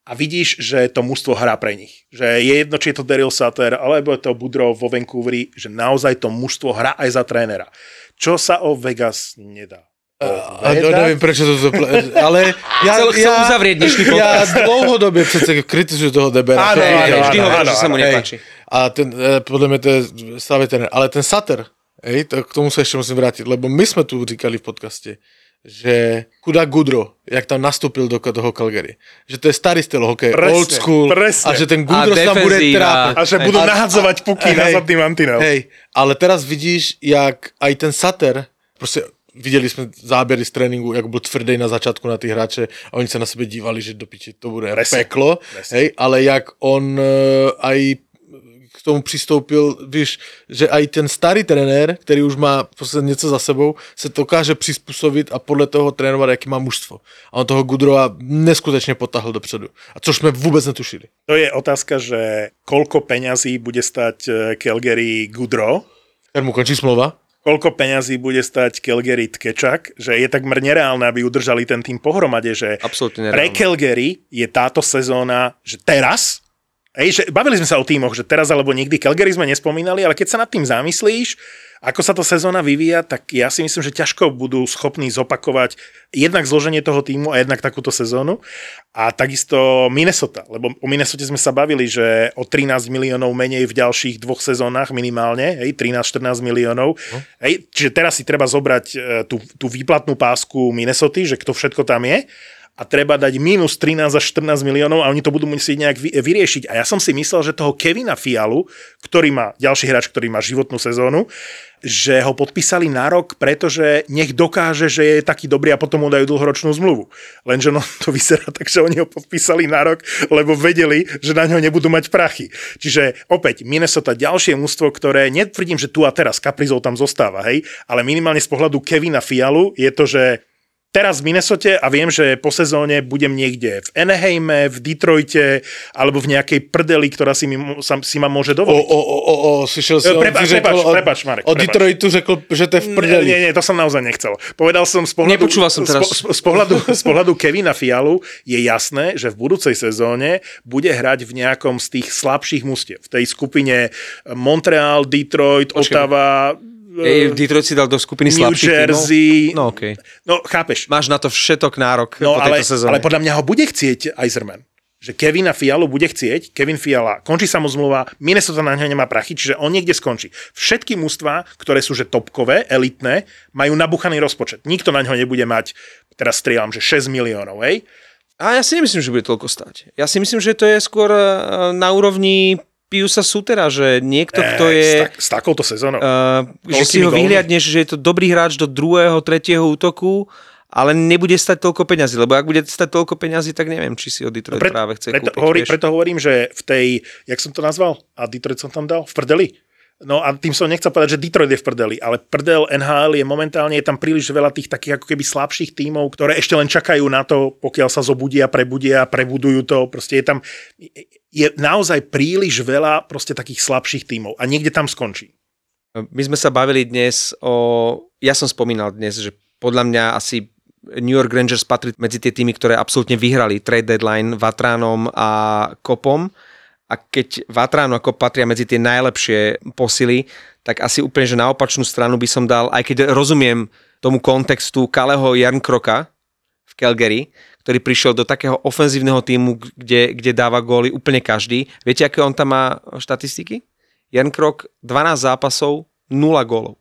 a vidíš, že to mužstvo hrá pre nich. Že je jedno, či je to Daryl Sutter, alebo je to Budro vo Vancouveri, že naozaj to mužstvo hrá aj za trénera. Čo sa o Vegas nedá. A to, neviem, prečo to... Pl- ale ja, Chcel- chcel uzavrieť dnešný Ja podcast. dlhodobie přece kritizujem toho Debera. Áno, áno, Vždy áno, hovorí, áno, že sa mu áno. nepáči. A ten, e, podľa mňa to je stále ten, ale ten Sater, hej, to, k tomu sa ešte musím vrátiť, lebo my sme tu říkali v podcaste, že chudák Gudro, jak tam nastúpil do toho Calgary, že to je starý styl hokej, Presne, old school, presne. a že ten Gudro A sa tam bude trápiť. A že budú nahadzovať puky na zadný mantinel. Hej, ale teraz vidíš, jak aj ten Sater, proste videli sme zábery z tréninku, jak bol tvrdý na začiatku na tých hráče a oni sa na sebe dívali, že do piči, to bude Presne, peklo, presne. hej, ale jak on uh, aj tomu přistoupil, víš, že aj ten starý trenér, který už má něco za sebou, se dokáže přizpůsobit a podle toho trénovat, jaký má mužstvo. A on toho Gudrova neskutečně potáhl dopředu. A což jsme vůbec netušili. To je otázka, že koľko peňazí bude stať eh, Calgary Goodrow, Ten mu končí smlouva? koľko peňazí bude stať Calgary Tkečak, že je takmer nereálne, aby udržali ten tým pohromade, že Absolútne pre. Calgary je táto sezóna, že teraz Ej, že bavili sme sa o týmoch, že teraz alebo nikdy Calgary sme nespomínali, ale keď sa nad tým zamyslíš, ako sa to sezóna vyvíja, tak ja si myslím, že ťažko budú schopní zopakovať jednak zloženie toho týmu a jednak takúto sezónu. A takisto Minnesota, lebo o Minnesota sme sa bavili, že o 13 miliónov menej v ďalších dvoch sezónach minimálne, hej, 13-14 miliónov. Uh. Hej, čiže teraz si treba zobrať e, tú, tú výplatnú pásku Minnesota, že kto všetko tam je a treba dať minus 13 až 14 miliónov a oni to budú musieť nejak vyriešiť. A ja som si myslel, že toho Kevina Fialu, ktorý má, ďalší hráč, ktorý má životnú sezónu, že ho podpísali na rok, pretože nech dokáže, že je taký dobrý a potom mu dajú dlhoročnú zmluvu. Lenže no, to vyzerá tak, že oni ho podpísali na rok, lebo vedeli, že na ňo nebudú mať prachy. Čiže opäť Minnesota ďalšie mústvo, ktoré netvrdím, že tu a teraz Kaprizov tam zostáva, hej, ale minimálne z pohľadu Kevina Fialu je to, že teraz v Minnesote a viem, že po sezóne budem niekde v Anaheime, v Detroite alebo v nejakej prdeli, ktorá si, mi, si ma môže dovoliť. O, o, o, o, o slyšel som, prepač, řekl, prepač, od, prepač, Marek, od Detroitu řekl, že to je v prdeli. Nie, nie, to som naozaj nechcel. Povedal som z pohľadu, Nepočúval som teraz. Z, z, pohľadu, z pohľadu Kevina Fialu je jasné, že v budúcej sezóne bude hrať v nejakom z tých slabších mústiev. V tej skupine Montreal, Detroit, Počkej. Ottawa, Ej, Detroit si dal do skupiny New slabších Jersey. Tímov? No, okay. no, chápeš. Máš na to všetok nárok no, po ale, sezóne. ale podľa mňa ho bude chcieť Eiserman. Že Kevina Fialu bude chcieť, Kevin Fiala, končí sa mu zmluva, Minnesota na ňo nemá prachy, čiže on niekde skončí. Všetky mužstva, ktoré sú že topkové, elitné, majú nabuchaný rozpočet. Nikto na ňo nebude mať, teraz strieľam, že 6 miliónov, hej? A ja si nemyslím, že bude toľko stať. Ja si myslím, že to je skôr eh, na úrovni Piusa Sutera, že niekto, kto je... S, tak, s takouto sezónou. Uh, že si ho vyhliadneš, že je to dobrý hráč do druhého, tretieho útoku, ale nebude stať toľko peňazí, lebo ak bude stať toľko peňazí, tak neviem, či si ho Detroit no, pre, práve chce preto, kúpiť. Hovorí, preto hovorím, že v tej, jak som to nazval, a Detroit som tam dal, v prdeli. No a tým som nechcel povedať, že Detroit je v prdeli, ale prdel NHL je momentálne, je tam príliš veľa tých takých ako keby slabších tímov, ktoré ešte len čakajú na to, pokiaľ sa zobudia, prebudia, prebudujú to. Proste je tam, je naozaj príliš veľa proste takých slabších tímov a niekde tam skončí. My sme sa bavili dnes o, ja som spomínal dnes, že podľa mňa asi New York Rangers patrí medzi tie týmy, ktoré absolútne vyhrali trade deadline Vatránom a Kopom a keď Vatrán ako patria medzi tie najlepšie posily, tak asi úplne, že na opačnú stranu by som dal, aj keď rozumiem tomu kontextu Kaleho Jarnkroka v Calgary, ktorý prišiel do takého ofenzívneho týmu, kde, kde dáva góly úplne každý. Viete, aké on tam má štatistiky? Jarnkrok 12 zápasov, 0 gólov.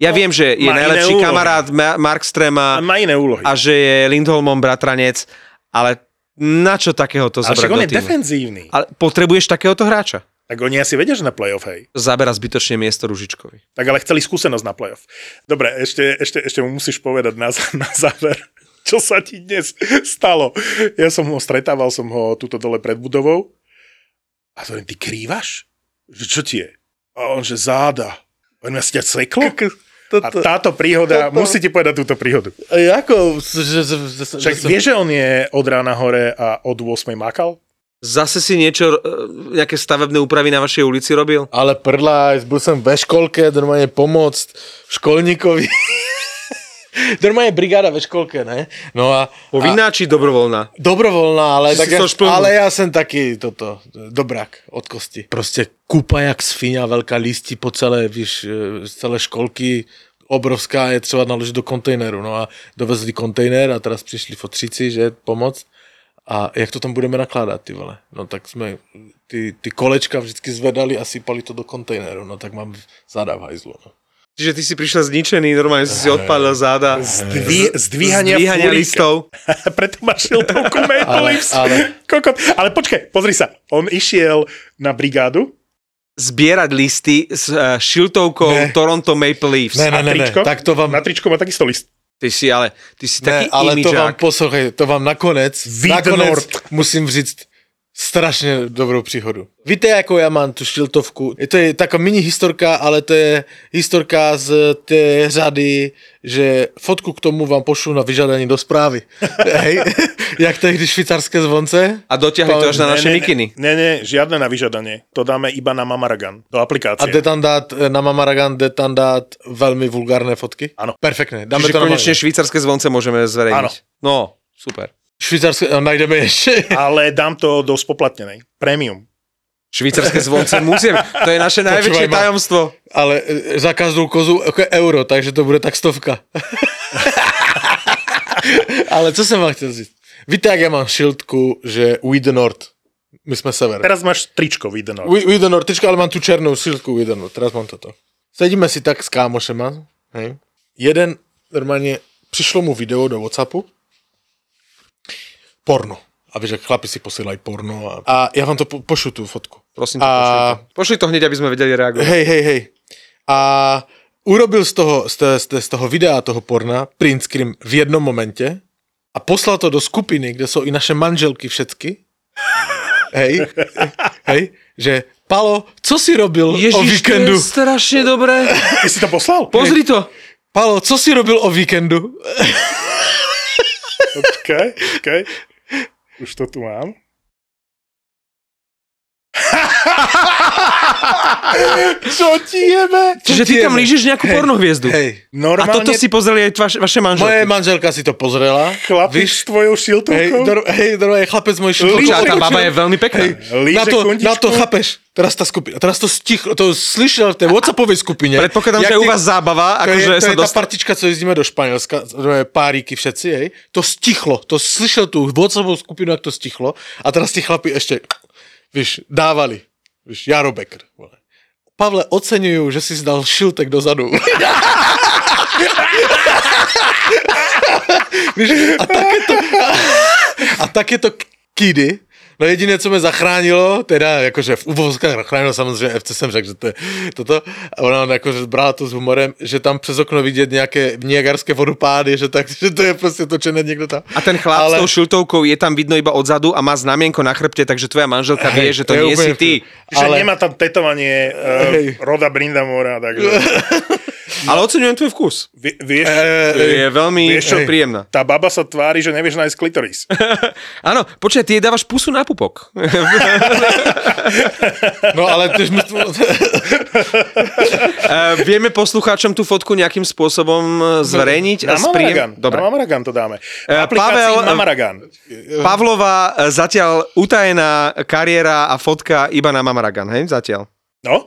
Ja no, viem, že je najlepší kamarát Mark Strema a, má iné úlohy. a že je Lindholmom bratranec, ale na čo takéhoto zobrať Ale on je defenzívny. Ale potrebuješ takéhoto hráča. Tak oni asi vedia, že na playoff, hej. Zabera zbytočne miesto Ružičkovi. Tak ale chceli skúsenosť na playoff. Dobre, ešte, ešte, ešte mu musíš povedať na, na záver, čo sa ti dnes stalo. Ja som ho stretával, som ho tuto dole pred budovou a to ty krývaš? Že čo ti je? A on, že záda. On ma si ťa? Toto, a táto príhoda, toto... musíte povedať túto príhodu. Ako? Však vieš, že on je od rána hore a od 8 makal? Zase si niečo, e, nejaké stavebné úpravy na vašej ulici robil? Ale prdla, byl som ve školke, normálne pomôcť školníkovi. Normálne brigáda ve školke, ne? No a... Povinná a, či dobrovoľná? Dobrovoľná, ale, tak ja, ale ja som taký toto, dobrak od kosti. Proste kúpa jak svinia, veľká listí po celé, víš, e, celé školky, obrovská je třeba naložiť do kontejneru. No a dovezli kontejner a teraz přišli fotříci, že pomoc. A jak to tam budeme nakládat, ty vole? No tak jsme ty, ty kolečka vždycky zvedali a sypali to do kontejneru. No tak mám v hajzlu. No. Čiže ty si prišiel zničený, normálne si si odpálil záda. Zdví, zdvíhania, zdvíhania listov. Preto máš šiltovku Maple Leafs. Ale, ale... ale počkaj, pozri sa. On išiel na brigádu, zbierať listy s uh, šiltovkou ne. Toronto Maple Leafs. Ne, ne, ne, ne. Tak to vám... Na tričko má takisto list. Ty si ale, ty si ne, taký ale imidžák. to vám, poslouchej, to vám nakonec, nakonec musím říct strašně dobrou příhodu. Víte, jakou já mám tu šiltovku? Je to je taková mini historka, ale to je historka z té řady, že fotku k tomu vám pošlu na vyžadání do správy. Hej? Jak tehdy švýcarské zvonce. A dotiahli to až na naše ne, mikiny. Ne, ne, žiadne na vyžadanie. To dáme iba na Mamaragan, do aplikácie. A jde tam dát, na Mamaragan jde tam dát velmi vulgárne fotky? Áno. Perfektne. Dáme Čiže to konečne švýcarské zvonce môžeme zverejniť. Áno. No, super. Švýcarské, no, najdeme ešte. Ale dám to do spoplatnenej. Premium. Švýcarské zvonce musím, to je naše najväčšie ma. tajomstvo. Ale e, za každou kozu euro, takže to bude tak stovka. Ale co jsem vám chtěl říct? Víte, jak já mám šiltku, že We the North. My jsme sever. Teraz máš tričko videno. We, we the North, tyčka, ale mám tu černou šiltku We the North. Teraz mám toto. Sedíme si tak s kámošema, hej. Jeden normálně přišlo mu video do Whatsappu. Porno. A víš, jak chlapi si posílají porno. A, a já vám to po, pošlu tu fotku. Prosím A- pošli to. Pošli to hneď, aby sme vedeli reagovať. Hej, hej, hej. A urobil z toho, z, z, z toho videa, toho porna, print screen v jednom momente a poslal to do skupiny, kde jsou i naše manželky všetky. Hej, hej, že Palo, co si robil o Ježiš, víkendu? to je strašne dobré. Ty si to poslal? Pozri to. Palo, co si robil o víkendu? Okay, okay. Už to tu. Čo ti jebe? Čiže ty tam lížeš nejakú Hej, pornohviezdu. Hej, A Normálne toto si pozreli aj vaš, vaše moje manželky. manželka si to pozrela. chlapík s tvojou Hej, šiltovkou? dor, hej, normálne chlapec môj šiltovkou. Počkaj, ale tá baba je veľmi pekná. Líže na to, kundičku? na to chápeš, teraz tá skupina, teraz to stichlo, to slyšel v tej Whatsappovej skupine. Predpokladám, že je u vás zábava, to je, akože to sa je tá dostal... partička, co jezdíme do Španielska, to je páriky všetci, hej, to stichlo, to slyšel tú Whatsappovú skupinu, jak to stichlo a teraz tí chlapi ešte, víš, dávali, víš, Jaro Becker. vole. Pavle, oceňujú, že si zdal šiltek dozadu. Víš, a takéto, a takéto kidy, no jediné, co mě zachránilo, teda jakože v uvozkách zachránilo samozřejmě FC jsem řekl, že to je toto, a ona jakože brala to s humorem, že tam přes okno vidět nějaké niagarské vodopády, že, tak, že to je prostě točené někdo tam. A ten chlap Ale- s tou šiltovkou je tam vidno iba odzadu a má znamienko na chrbte, takže tvoja manželka vie, že to je nie si ty. Že Ale- nemá tam tetovanie uh, Hej. roda Brindamora, takže Ale oceňujem tvoj vkus. vie, vieš, Eh, To je veľmi Vieš čo? príjemná. tá baba sa tvári, že nevieš nájsť klitoris. Áno, počkaj, ty jej dávaš pusu na pupok. No ale Uh, vieme poslucháčom tú fotku nejakým spôsobom eh, zverejniť? Na Mamaragan. Dobre. Na Mamaragan to dáme. Eh, aplikácii Pavel, eh, Mamaragan. Pavlova eh, zatiaľ utajená kariéra a fotka iba na Mamaragan, hej? Zatiaľ. No?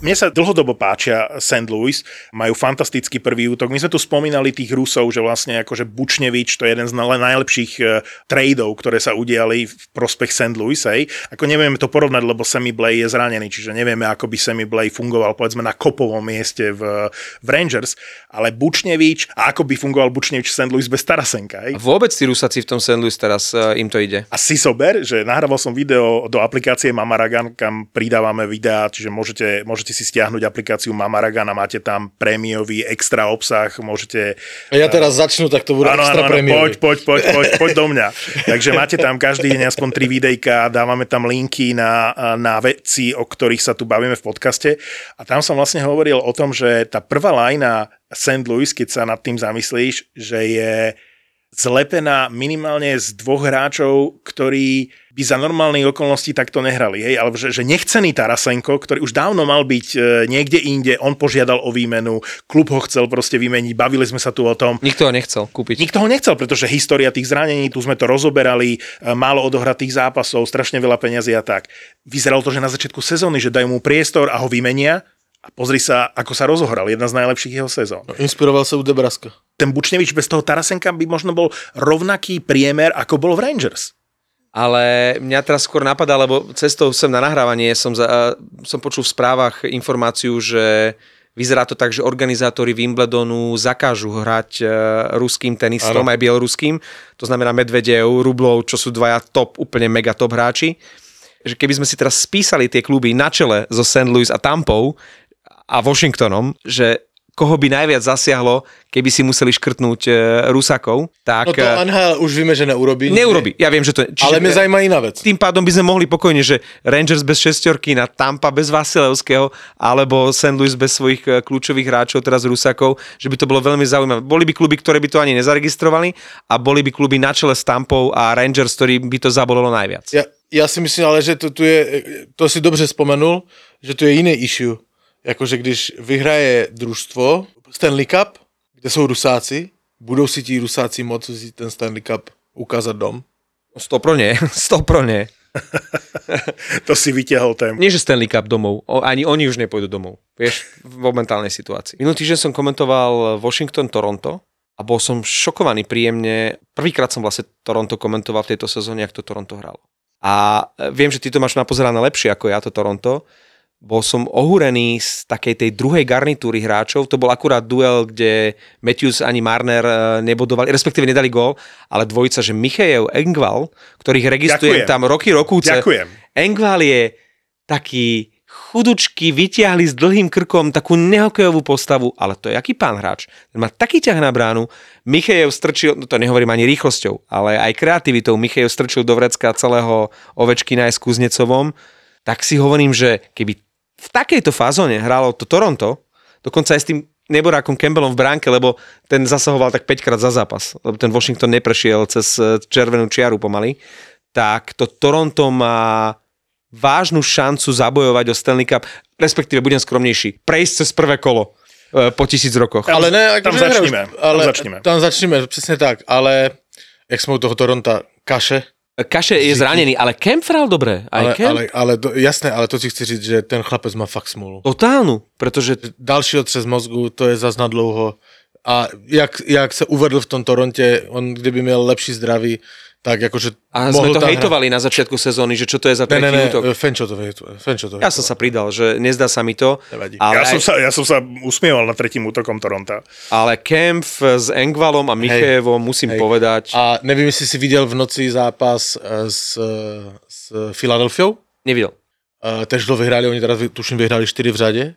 Mne sa dlhodobo páčia St. Louis, majú fantastický prvý útok. My sme tu spomínali tých Rusov, že vlastne akože Bučnevič, to je jeden z naj- najlepších uh, tradeov, ktoré sa udiali v prospech St. Louis. Hej. Ako nevieme to porovnať, lebo Sammy Blay je zranený, čiže nevieme, ako by Sammy Blay fungoval povedzme na kopovom mieste v, v Rangers, ale Bučnevič, a ako by fungoval Bučnevič v St. Louis bez Tarasenka. Hej. Vôbec tí Rusaci v tom St. Louis teraz uh, im to ide. A si sober, že nahrával som video do aplikácie Mamaragan, kam pridávame videá, čiže môžete, môžete si stiahnuť aplikáciu Mamaragan a máte tam prémiový extra obsah, môžete... a ja teraz začnu, tak to bude Áno, extra áno, prémiový. poď, poď, poď, poď, poď do mňa. Takže máte tam každý deň aspoň tri videjka, dávame tam linky na, na veci, o ktorých sa tu bavíme v podcaste. A tam som vlastne hovoril o tom, že tá prvá lajna St. Louis, keď sa nad tým zamyslíš, že je zlepená minimálne z dvoch hráčov, ktorí by za normálnych okolností takto nehrali. Hej? Alebo že, že nechcený Tarasenko, ktorý už dávno mal byť e, niekde inde, on požiadal o výmenu, klub ho chcel proste vymeniť, bavili sme sa tu o tom. Nikto ho nechcel kúpiť. Nikto ho nechcel, pretože história tých zranení, tu sme to rozoberali, e, málo odohratých zápasov, strašne veľa peňazí a tak. Vyzeralo to, že na začiatku sezóny, že dajú mu priestor a ho vymenia a pozri sa, ako sa rozohral. Jedna z najlepších jeho sezón. Inspiroval sa u Debraska. Ten Bučnevič bez toho Tarasenka by možno bol rovnaký priemer, ako bol v Rangers. Ale mňa teraz skôr napadá, lebo cestou sem na nahrávanie som, za, som počul v správach informáciu, že vyzerá to tak, že organizátori Wimbledonu zakážu hrať e, ruským tenistom, Áno. aj bieloruským. To znamená Medvedev, Rublov, čo sú dvaja top, úplne mega top hráči. Že keby sme si teraz spísali tie kluby na čele so St. Louis a Tampou a Washingtonom, že koho by najviac zasiahlo, keby si museli škrtnúť e, Rusakov, tak No to e, NHL už víme, že neurobí. neurobi. Ja viem, že to... Čiže, Ale mňa zaujíma iná vec. tým pádom by sme mohli pokojne, že Rangers bez šestorky na Tampa bez Vasilevského, alebo St. Louis bez svojich e, kľúčových hráčov, teraz Rusakov, že by to bolo veľmi zaujímavé. Boli by kluby, ktoré by to ani nezaregistrovali a boli by kluby na čele s Tampou a Rangers, ktorý by to zabolilo najviac. Ja, ja si myslím ale, že to tu je, to si dobře vzpomenul, že tu je jiný issue. Jakože když vyhraje družstvo Stanley Cup, kde jsou Rusáci, budou si ti Rusáci moc si ten Stanley Cup ukázat dom. Stopro nie, stopro nie. To si vytiahol tému. Nie, že Stanley Cup domov, o, ani oni už nepôjdu domov, vieš, v momentálnej situácii. Minulý týždeň som komentoval Washington-Toronto a bol som šokovaný príjemne. Prvýkrát som vlastne Toronto komentoval v tejto sezóne, ak to Toronto hralo. A e, viem, že ty to máš napozerané lepšie ako ja to Toronto. Bol som ohúrený z takej tej druhej garnitúry hráčov. To bol akurát duel, kde Matthews ani Marner e, nebodovali, respektíve nedali gól, ale dvojica, že Michejev, Engval, ktorých registrujem Ďakujem. tam roky, rokúce. Ďakujem. Engval je taký chudučky, vyťahli s dlhým krkom takú nehokejovú postavu, ale to je aký pán hráč. Ten má taký ťah na bránu. Michejev strčil, no to nehovorím ani rýchlosťou, ale aj kreativitou. Michejev strčil do vrecka celého Ovečkina aj s Kuznecovom. Tak si hovorím, že keby v takejto fázone hralo to Toronto, dokonca aj s tým neborákom Campbellom v bránke, lebo ten zasahoval tak 5 krát za zápas, lebo ten Washington neprešiel cez eh, červenú čiaru pomaly, tak to Toronto má vážnu šancu zabojovať o Stanley Cup, respektíve budem skromnejší, prejsť cez prvé kolo e, po tisíc rokoch. Tam- Ale ne, tam akože začneme, tam Ale, začneme. Tam začneme, přesně tak. Ale jak jsme u toho Toronta, kaše. Kaše je zranený, ale Kemp hral dobre. Aj Ale, Kemp? ale, ale to, jasné, ale to si chci říct, že ten chlapec má fakt smůlu. Totálnu, pretože Další otřes mozgu, to je zas na dlouho. A jak, jak se uvedl v tom Torontě, on kdyby měl lepší zdraví, tak jakože a sme to hejtovali na začiatku sezóny, že čo to je za ne, ne, útok. Fenčo to. Fenčo to Ja som sa pridal, že nezdá sa mi to, Nevadí. ale, Ja som, sa, ja som sa usmieval nad tretím útokom Toronta. ale Kemp s Engvalom a Michejevom musím hej. povedať, A nevím, jestli si viděl v noci zápas eh, s, s Filadelfiou. nevidel. Uh, tež to vyhráli, oni teraz tuším vyhráli 4 v řadě.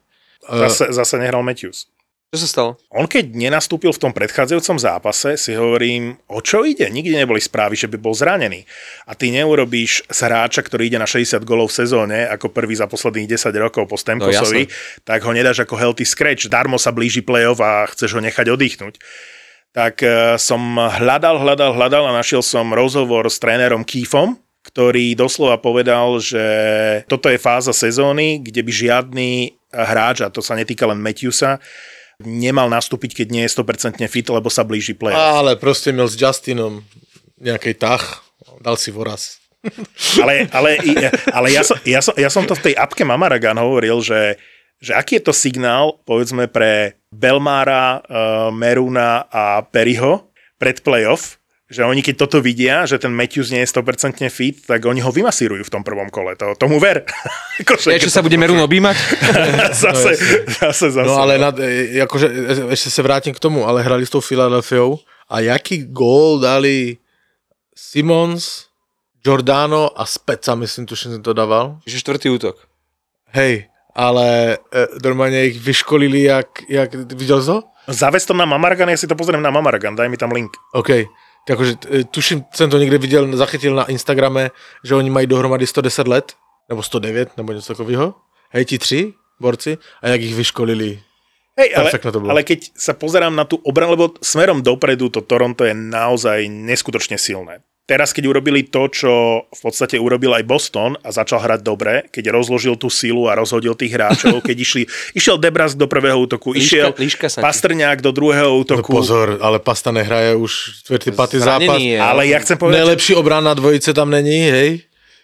Uh, Zase, zase nehral Matthews. Čo sa stalo? On keď nenastúpil v tom predchádzajúcom zápase, si hovorím, o čo ide? Nikdy neboli správy, že by bol zranený. A ty neurobíš z hráča, ktorý ide na 60 golov v sezóne, ako prvý za posledných 10 rokov po Stemkosovi, tak ho nedáš ako healthy scratch. Darmo sa blíži play-off a chceš ho nechať oddychnúť. Tak eh, som hľadal, hľadal, hľadal a našiel som rozhovor s trénerom Keefom, ktorý doslova povedal, že toto je fáza sezóny, kde by žiadny hráč, a to sa netýka len Matthewsa, nemal nastúpiť, keď nie je 100% fit, lebo sa blíži play. ale prostě měl s Justinom nějaký tah, dal si voraz. Ale, ale, ale ja, som, ja, som, ja som to v tej apke Mamaragan hovoril, že, že aký je to signál, povedzme, pre Belmára, uh, Meruna a Periho pred playoff, že oni keď toto vidia, že ten Matthews nie je 100% fit, tak oni ho vymasírujú v tom prvom kole. To, tomu ver. Akože, Ja, čo sa bude Merun objímať? zase, zase, zase. No ale nad, e, jakože, e, ještě se vrátím k tomu, ale hrali s tou Filadelfiou a jaký gól dali Simons, Giordano a Speca, myslím, tuším, jsem to dával. Že štvrtý útok. Hej, ale e, normálně ich vyškolili, jak, jak viděl jsi to? Zavez to na Mamaragan, ja si to pozriem na Mamaragan, daj mi tam link. OK. Takže e, tuším, jsem to někde viděl, zachytil na Instagrame, že oni mají dohromady 110 let, nebo 109, nebo něco takového. Hej, ti tři borci, a jak ich vyškolili. Hej, ale, to bolo. ale keď sa pozerám na tú obranu, lebo smerom dopredu to Toronto je naozaj neskutočne silné. Teraz, keď urobili to, čo v podstate urobil aj Boston a začal hrať dobre, keď rozložil tú silu a rozhodil tých hráčov, keď išli, išiel Debras do prvého útoku, Líška- išiel líška sa ti. Pastrňák do druhého No útoku. pozor, ale Pasta nehraje už čtvrtý, patý zápas. Je. ale ja chcem povedať, že Nejlepší obrana dvojice tam není, hej?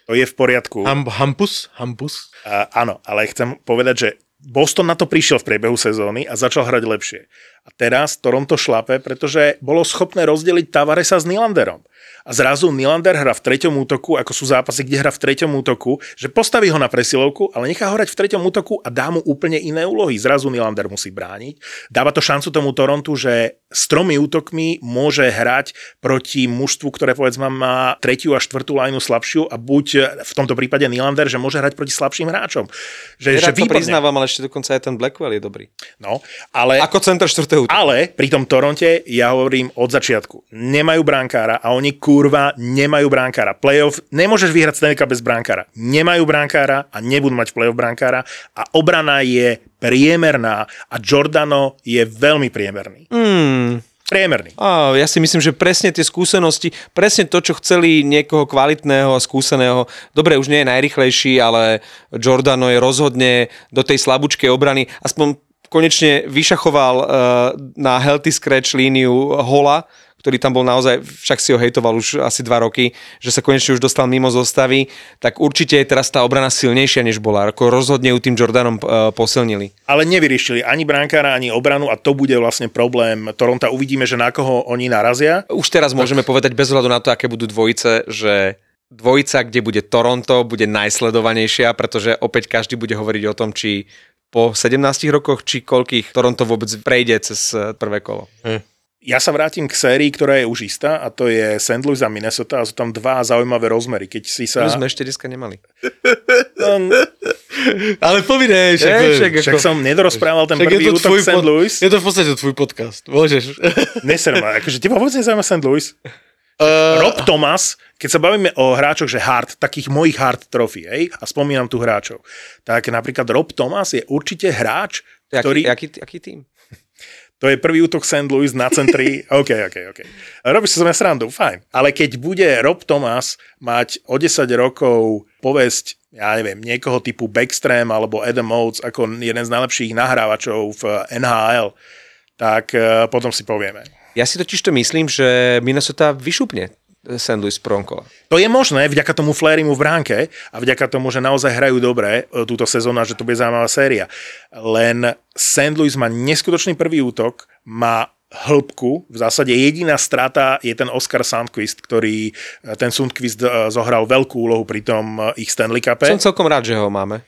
to je v poriadku. Ham, Hampus? Hampus? A, áno, ale chcem povedať, že Boston na to prišiel v priebehu sezóny a začal hrať lepšie. A teraz Toronto šlape, pretože bolo schopné rozdeliť Tavaresa s Nylanderom. A zrazu Nylander hra v treťom útoku, ako sú zápasy, kde hra v treťom útoku, že postaví ho na presilovku, ale nechá ho hrať v treťom útoku a dá mu úplne iné úlohy. Zrazu Nylander musí brániť. Dáva to šancu tomu Torontu, že s tromi útokmi môže hrať proti mužstvu, ktoré povedzme má tretiu a štvrtú lajnu slabšiu a buď v tomto prípade Nylander, že môže hrať proti slabším hráčom. Že, Ja že to priznávam, ale ešte dokonca aj ten Blackwell je dobrý. No, ale... Ako center útoku. Ale pri tom Toronte ja hovorím od začiatku. Nemajú bránkára a oni kurva nemajú bránkára. Playoff nemôžeš vyhrať Stanley bez bránkára. Nemajú bránkára a nebudú mať playoff bránkára a obrana je priemerná a Giordano je veľmi priemerný. Hmm. Priemerný. Á, ja si myslím, že presne tie skúsenosti, presne to, čo chceli niekoho kvalitného a skúseného. Dobre, už nie je najrychlejší, ale Giordano je rozhodne do tej slabúčkej obrany. Aspoň konečne vyšachoval uh, na healthy scratch líniu Hola, ktorý tam bol naozaj, však si ho hejtoval už asi dva roky, že sa konečne už dostal mimo zostavy, tak určite je teraz tá obrana silnejšia, než bola. Ako rozhodne ju tým Jordanom uh, posilnili. Ale nevyriešili ani bránkára, ani obranu a to bude vlastne problém Toronta. Uvidíme, že na koho oni narazia. Už teraz môžeme povedať bez ohľadu na to, aké budú dvojice, že dvojica, kde bude Toronto, bude najsledovanejšia, pretože opäť každý bude hovoriť o tom, či po 17 rokoch, či koľkých Toronto vôbec prejde cez eh, prvé kolo. Ja sa vrátim k sérii, ktorá je už istá a to je St. Louis a Minnesota a sú tam dva zaujímavé rozmery. Keď si sa... My sme ešte dneska nemali. Ale povidej, však, Ej, však Však ako- som nedorozprával ten však prvý útok St. pod- Louis. je to v podstate tvoj podcast. Môžeš. Neser ma, akože teba vôbec nezaujíma St. Louis. Uh, Rob Thomas, keď sa bavíme o hráčoch, že hard, takých mojich hard trofí, hej, a spomínam tu hráčov, tak napríklad Rob Thomas je určite hráč, Aký, ktorý... aký, aký tým? To je prvý útok St. Louis na centri. OK, OK, OK. Robíš zo mňa srandu, fajn. Ale keď bude Rob Thomas mať o 10 rokov povesť, ja neviem, niekoho typu Backstream alebo Adam Oates ako jeden z najlepších nahrávačov v NHL, tak eh, potom si povieme. Ja si totiž to myslím, že Minnesota vyšupne St. Louis kole. To je možné vďaka tomu Flérimu v bránke a vďaka tomu, že naozaj hrajú dobre e, túto sezónu a že to bude zaujímavá séria. Len St. Louis má neskutočný prvý útok, má hĺbku. V zásade jediná strata je ten Oscar Sandquist, ktorý e, ten Sundquist e, zohral veľkú úlohu pri tom ich Stanley Cupe. Som celkom rád, že ho máme.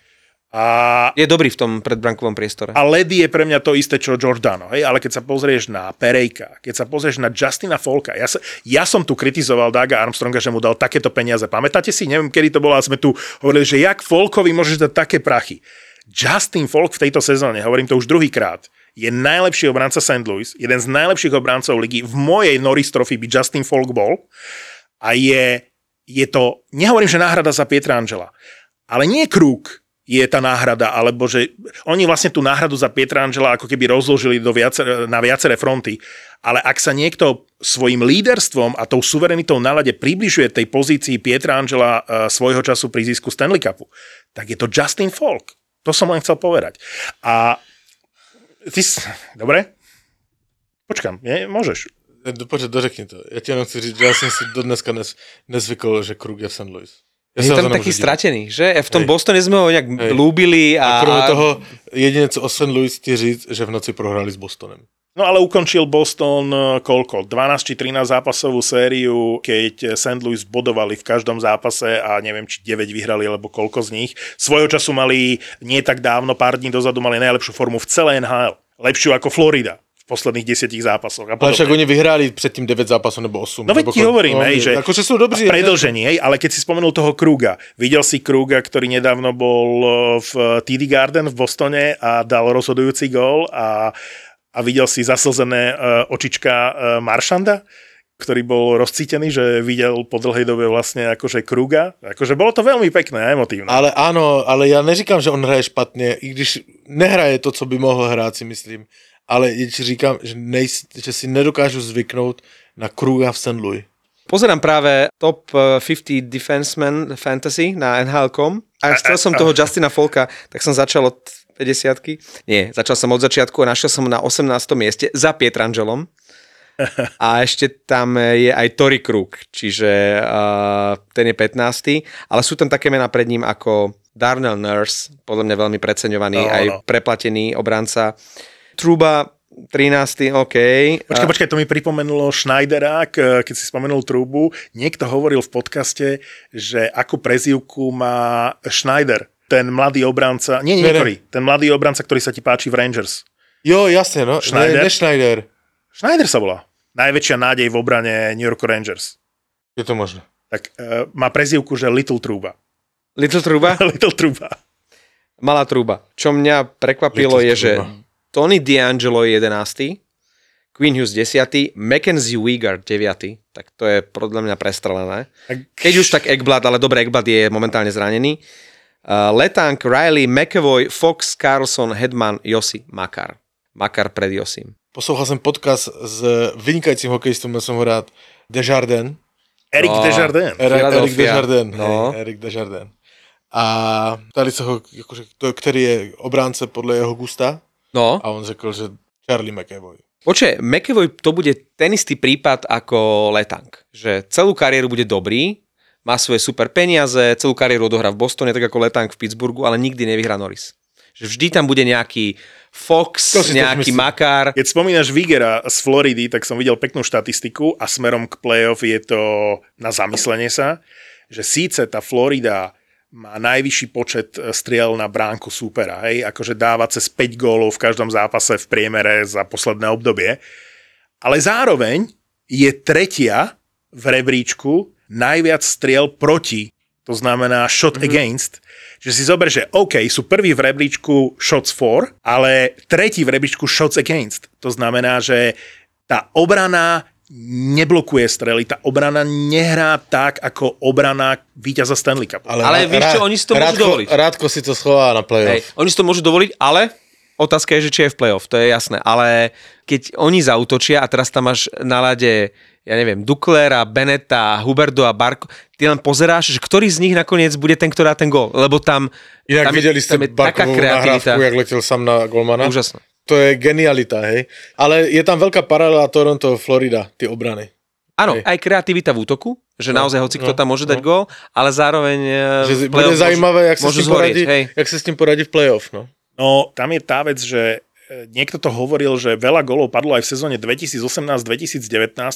A Je dobrý v tom predbrankovom priestore. a Ledy je pre mňa to isté, čo Giordano. Hej? Ale keď sa pozrieš na Perejka, keď sa pozrieš na Justina Folka, ja, sa, ja som tu kritizoval Daga Armstronga, že mu dal takéto peniaze. Pamätáte si, neviem, kedy to bolo, ale sme tu hovorili, že jak Folkovi môžeš dať také prachy. Justin Folk v tejto sezóne, hovorím to už druhýkrát, je najlepší obranca St. Louis, jeden z najlepších obrancov ligy. V mojej Norris Trophy by Justin Folk bol a je, je to, nehovorím, že náhrada za Pietra Angela, ale nie krúg, je tá náhrada, alebo že oni vlastne tú náhradu za Pietra Angela ako keby rozložili do viacer, na viaceré fronty. Ale ak sa niekto svojim líderstvom a tou suverenitou na lade približuje tej pozícii Pietra Angela uh, svojho času pri zisku Stanley Cupu, tak je to Justin Falk. To som len chcel povedať. A ty... Dobre? Počkam, nie? Môžeš. Počkej, dořekni to. Já ti jenom chci říct, že já jsem si do dneska nes, nezvykl, že Krug je v St. Louis. Ja Je tam to taký divit. stratený, že? V tom Hej. Bostone sme ho nejak Hej. lúbili A a... kromě toho, jediné, co o St. Louis ti říct, že v noci prohrali s Bostonem. No ale ukončil Boston eh, koľko? 12 či 13 zápasovú sériu, keď St. Louis bodovali v každom zápase a neviem, či 9 vyhrali, alebo koľko z nich. Svojho času mali, nie tak dávno, pár dní dozadu, mali najlepšiu formu v celé NHL. Lepšiu ako Florida posledných desiatich zápasoch. A Ale však oni vyhráli předtím 9 zápasů nebo 8. No veď ti hovorím, no, hej, že Akože sú dobří. v predlžení, hej, ale keď si spomenul toho Kruga, videl si Kruga, ktorý nedávno bol eh, v TD Garden v Bostone a dal rozhodujúci gól a, a videl si zaslzené uh, očička Maršanda, ktorý bol rozcítený, že videl po dlhej dobe vlastne akože Kruga. Akože bolo to veľmi pekné a emotívne. Ale áno, ale já neříkám, že on hraje špatně, i když nehraje to, co by mohl hrát, si myslím. Ale ti říkám, že, nejs, že si nedokážu zvyknout na Kruga v St. Louis. Pozerám práve top eh, 50 defensemen fantasy na NHL.com a chcel som toho Justina Folka, tak som začal od 50 Nie, začal som od začiatku a našiel som na 18. mieste za Pietrangelom. A ešte tam je aj Tory Krug, čiže uh, ten je 15. Ale sú tam také mená pred ním ako Darnell Nurse, podľa mňa veľmi preceňovaný, No, aj no. preplatený obranca. Truba 13. OK. Počkaj, počkaj, to mi pripomenulo Schneidera, keď si spomenul trúbu. Niekto hovoril v podcaste, že ako prezivku má Schneider, ten mladý obranca, nie, nie, ktorý, ten mladý obranca, ktorý sa ti páči v Rangers. Jo, jasne, no. Schneider? Ne, ne Schneider. Schneider sa volá. Najväčšia nádej v obrane New York Rangers. Je to možné. Tak uh, má prezivku, že Little Trúba. Little Truba? Little Trúba. Malá trúba. Čo mňa prekvapilo Little je, že Truba. Tony D'Angelo je 11. Queen Hughes 10. Mackenzie Weegar 9. Tak to je podľa mňa prestrelené. Keď už tak Ekblad, ale dobre, Ekblad je momentálne zranený. Uh, Letank, Riley, McAvoy, Fox, Carlson, Hedman, Josi, Makar. Makar pred Josim. Poslouchal jsem podcast s vynikajícím hokejistou, měl jsem ho rád, Desjardins. Eric No. Desjardins. Philadelphia. Desjardins. No. Hej, Eric Desjardins. A ptali se ho, jakože, to, který je obránce podle jeho gusta No, a on řekl, že Charlie McAvoy. Počkaj, McAvoy to bude ten istý prípad ako Letank. Že celú kariéru bude dobrý, má svoje super peniaze, celú kariéru odohrá v Bostone, tak ako Letank v Pittsburghu, ale nikdy nevyhrá Norris. Že vždy tam bude nejaký Fox, To nejaký. Makar. Keď spomínaš Vigera z Floridy, tak som videl peknú štatistiku a smerom k playoff je to na zamyslenie sa, že síce tá Florida má najvyšší počet e, striel na bránku súpera, hej, akože dáva cez 5 gólov v každom zápase v priemere za posledné obdobie, ale zároveň je tretia v rebríčku najviac striel proti, to znamená shot mm-hmm. against, že si zober, že OK, sú prví v rebríčku shots for, ale tretí v rebríčku shots against. To znamená, že tá obrana neblokuje strely, tá obrana nehrá tak, ako obrana víťaza Stanley Cup. Ale vieš čo, oni si to môžu Rádko, dovoliť. Rádko si to schová na playoff. Hej, oni si to môžu dovoliť, ale otázka je, že či je v playoff, to je jasné. Ale keď oni zautočia a teraz tam máš na lade ja neviem, Duklera, Beneta, Huberdo a Barko, ty len pozeráš, že ktorý z nich nakoniec bude ten, ktorý dá ten gól, lebo tam, Inak tam, viděli je, jste tam je taká kreativita. nahrávku, jak letěl sám na golmana? Úžasné. To je genialita, hej. Ale je tam veľká paralela Toronto, Florida, ty obrany. Áno, aj kreativita v útoku, že naozaj hoci kto no, tam môže dať no. gól, ale zároveň e, Že bude zajímavé, jak sa, s môžu tím zhorieť, poradí, hej. jak sa s tým poradí v playoff, no. No, tam je tá vec, že e, niekto to hovoril, že veľa golov padlo aj v sezóne 2018-2019.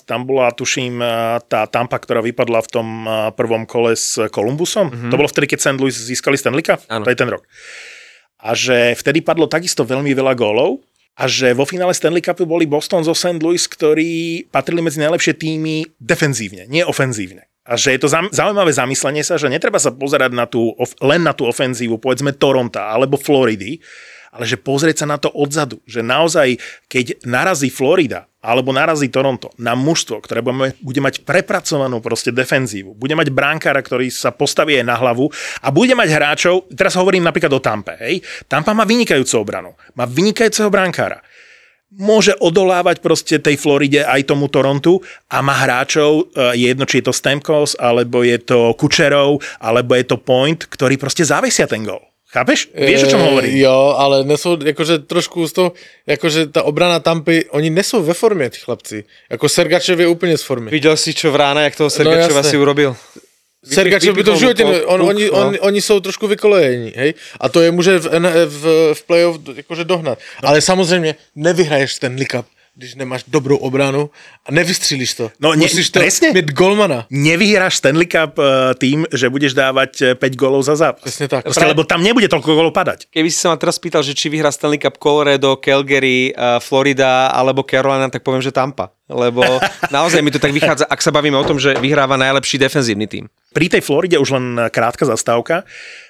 Tam bola, tuším, e, tá Tampa, ktorá vypadla v tom prvom kole s Columbusom. Mm-hmm. To bolo vtedy, keď St. Louis získali Stanley Cup. To je ten rok. A že vtedy padlo takisto veľmi veľa gólov a že vo finále Stanley Cupu boli Boston zo St. Louis, ktorí patrili medzi najlepšie týmy defenzívne, nie ofenzívne. A že je to zaujímavé zamyslenie sa, že netreba sa pozerať na tú, len na tú ofenzívu, povedzme Toronto alebo Floridy, ale že pozrieť sa na to odzadu. Že naozaj, keď narazí Florida alebo narazí Toronto na mužstvo, ktoré bude, mať prepracovanú proste defenzívu, bude mať bránkára, ktorý sa postaví aj na hlavu a bude mať hráčov, teraz hovorím napríklad o Tampe, hej, Tampa má vynikajúcu obranu, má vynikajúceho bránkára, môže odolávať proste tej Floride aj tomu Torontu a má hráčov, e, je jedno, či je to Stamkos, alebo je to Kučerov, alebo je to Point, ktorí proste zavesia ten gol. Chápeš? Vieš, o čom Eh, hovorím? Jo, ale nesou, jakože trošku z toho, jakože ta obrana Tampy, oni nesou ve formě, ty chlapci. Jako Sergačev je úplně z formy. Videl si, čo v rána, jak toho Sergačeva jasné. si urobil? Sergačev by to v ne- on, oni, no. on, oni jsou trošku vykolejení, hej? A to je může v, v, v playoff do- jakože dohnat. Ale samozřejmě nevyhraješ ten Cup, když nemáš dobrou obranu a nevystřílíš to. No, ne- Musíš to presne. mít golmana. Nevyhráš Stanley Cup e, tým, že budeš dávať e, 5 golov za zápas. Presne tak. Proste, lebo tam nebude toľko golov padať. Keby si sa ma teraz pýtal, že či vyhrá Stanley Cup Colorado, Calgary, uh, Florida alebo Carolina, tak poviem, že Tampa. Lebo naozaj mi to tak vychádza, ak sa bavíme o tom, že vyhráva najlepší defenzívny tým. Pri tej Floride už len krátka zastávka.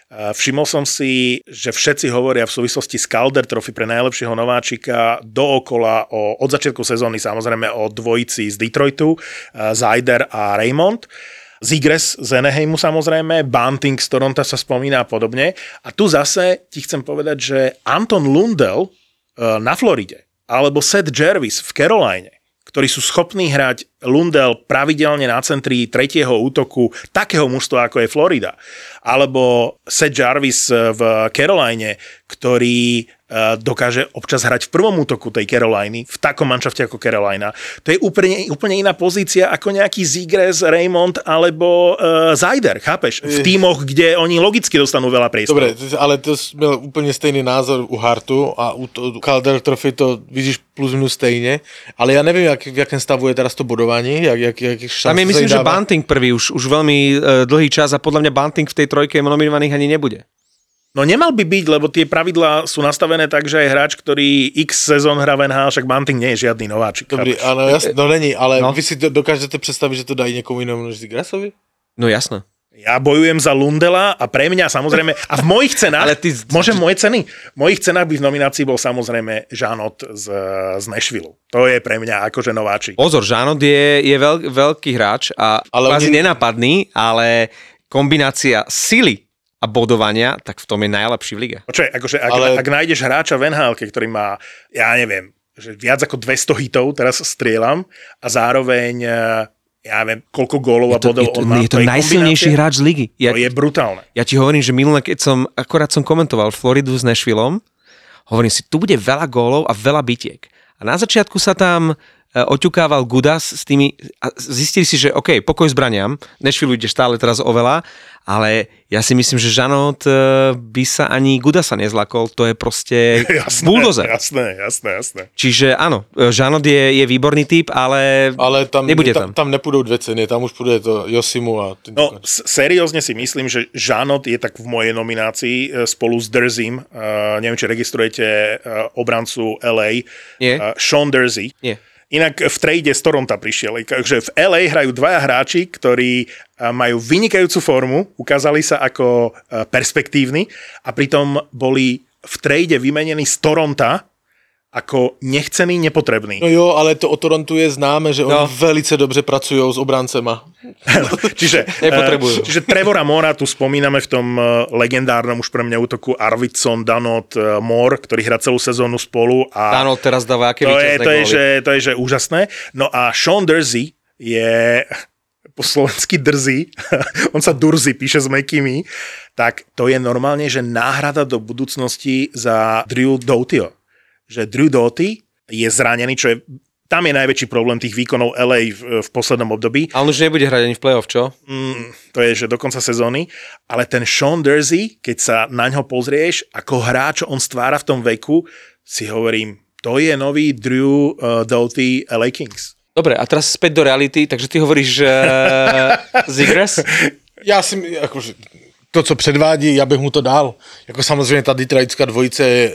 Všimol som si, že všetci hovoria v súvislosti s Calder Trophy pre najlepšieho nováčika dookola o, od začiatku sezóny samozrejme o dvojici z Detroitu, Zajder a Raymond. Zigres z Eneheimu samozrejme, Bunting z Toronto sa spomína a podobne. A tu zase ti chcem povedať, že Anton Lundell e, na Floride alebo Seth Jervis v Caroline ktorí sú schopní hrať Lundell pravidelne na centri tretieho útoku takého mužstva, ako je Florida. Alebo Seth Jarvis v Caroline, ktorý uh, dokáže občas hrať v prvom útoku tej Caroliny, v takom manšafte ako Carolina. To je úplne, úplne iná pozícia ako nejaký Zigres, Raymond alebo uh, Zajder, chápeš? V tímoch, kde oni logicky dostanú veľa priestoru. Dobre, ale to jsi měl úplně stejný názor u Hartu a u, to, u Calder Trophy to vidíš plus minus stejně, ale já nevím, jak, v jakém stavu je teraz to bodování, jak, jak, jak šance Tam je myslím, že dáva. Bunting prvý už, už veľmi uh, dlhý čas a podľa mňa Bunting v tej trojke nominovaných ani nebude. No nemal by byť, lebo tie pravidlá sú nastavené tak, že aj hráč, ktorý x sezón hrá v NHL, však Bunting nie je žiadny nováčik. Dobrý, chápeš? ano, jasný, no není, ale No. vy si to dokážete představit, že to dají někomu jinému než Zigrasovi? No jasné. Ja bojujem za Lundela a pre mňa samozrejme, a v mojich cenách, Ale ty- môžem moje ceny? V mojich cenách by v nominácii bol samozrejme Žanot z, z Nashville. To je pre mňa akože nováčik. Pozor, Žánot je, je veľk, veľký hráč a ale Ale kvázi oni- nenapadný, ale kombinácia sily a bodovania, tak v tom je najlepší v lige. Počkaj, akože ak, Ale- ak nájdeš hráča v NHL, ktorý má, ja neviem, že viac ako 200 hitov, teraz strieľam, a zároveň, eh, ja neviem, koľko gólov a to, bodov je to, on má. je to najsilnejší hráč z ligy. Ja, To je brutálne. ja ti hovorím, že minule, keď som, akorát som komentoval Floridu s Nashvillom, hovorím si, tu bude veľa gólov a veľa bitiek. A na začiatku sa tam oťukával Gudas s tými, a zistili si, že OK, pokoj zbraniam, Nashville ide stále teraz oveľa, ale ja si myslím, že Žanot e, by sa ani Gudasa nezlakol, to je proste Jasné, bulldozer. jasné, jasné, jasné. Čiže áno, e, Žanot je, je výborný typ, ale, Ale tam, nebude tam, tam. tam nepůjdou dvě ceny, tam už půjde to Josimu a... No, seriózne si myslím, že Žanot je tak v mojej nominácii e, spolu s Derzim. Uh, neviem, či registrujete uh, obrancu LA. Nie. Uh, Sean Dersey. Nie. Inak v trade z Toronto prišiel. Takže v LA hrajú dvaja hráči, ktorí uh, majú vynikajúcu formu, ukázali sa ako uh, perspektívni a pritom boli v trade vymenení z Toronto ako nechcený, nepotrebný. No jo, ale to o Torontu je známe, že oni No. velice dobře pracují s obráncema. Čiže, Nepotrebujú. eh, čiže Trevora Mora tu spomíname v tom eh, legendárnom už pre mňa útoku Arvidsson, Danot, eh, Mor, ktorí hrá celú sezónu spolu. A Áno, teraz dáva aké to, je, to, je, že, to je že úžasné. No a Sean Dersey je po slovensky drzý, on sa Durzy píše s mekými, tak to je normálne, že náhrada do budúcnosti za Drew Doughtieho. Že Drew Doughty je zranený, čo je tam je najväčší problém tých výkonov LA v, v poslednom období. A on už nebude hrať ani v play-off, čo? Mm, to je, že do konca sezóny. Ale ten Sean Dersey, keď sa na ňo pozrieš, ako hráč on stvára v tom veku, si hovorím, to je nový Drew uh, Doughty LA Kings. Dobre, a teraz späť do reality, takže ty hovoríš uh, Zigres? Já si, jakože, to, co předvádí, já bych mu to dal. Jako samozřejmě ta Detroitská dvojice, je-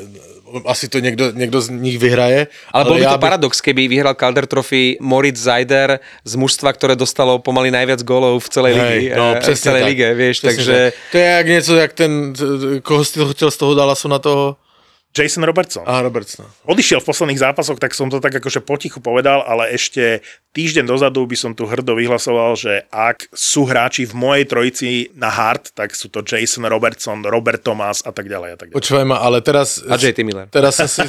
asi to někdo, někdo z nich vyhraje. Ale bol by já to paradox, keby vyhral Calder Trophy Moritz Zajder z mužstva, ktoré dostalo pomaly najviac gólov v celej, Hej, ligi, no, eh, v celej tak. lige, vieš, takže... tak. To je jak něco, jak ten, koho jsi to chtěl z toho Dallasu na toho? Jason Robertson. A Robertsona. Odišiel v posledných zápasoch, tak som to tak akože potichu povedal, ale ešte týždeň dozadu by som tu hrdo vyhlasoval, že ak sú hráči v mojej trojici na hard, tak sú to Jason Robertson, Robert Thomas a tak ďalej a tak ďalej. Počúvaj ma, ale teraz... A JT Miller. Teraz jsem si,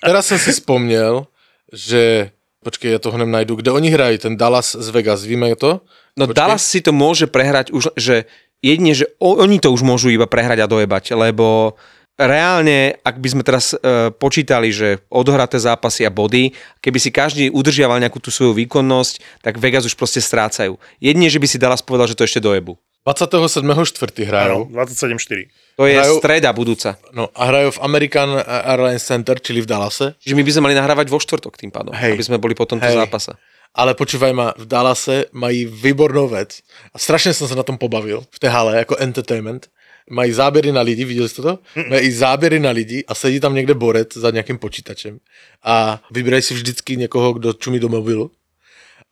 teraz jsem si vzpomněl, že... Počkej, já to hned najdu. Kde oni hrají? Ten Dallas z Vegas, víme to? No Počkej. Dallas si to môže prehrať už, že jedine, že oni to už môžu iba prehrať a dojebať, lebo reálne, ak by sme teraz e, počítali, že odohraté zápasy a body, keby si každý udržiaval nejakú tú svoju výkonnosť, tak Vegas už proste strácajú. Jedine, že by si Dallas povedal, že to ešte dojebu. 27.4. hrajou. Áno, 27-4. To je Hrajú- streda budúca. No a hrajou v American Airlines Center, čili v Dallase. Čiže my by sme mali nahrávať vo štvrtok tým pádom, Hej. aby sme boli po tomto Hej. zápase. Ale počúvaj ma, v Dallase mají výbornou vec. A strašně jsem se na tom pobavil, v té hale, jako entertainment. Mají záběry na lidi, viděli jste to? Mají záběry na lidi a sedí tam někde borec za nějakým počítačem a vybírají si vždycky někoho, kdo čumí do mobilu.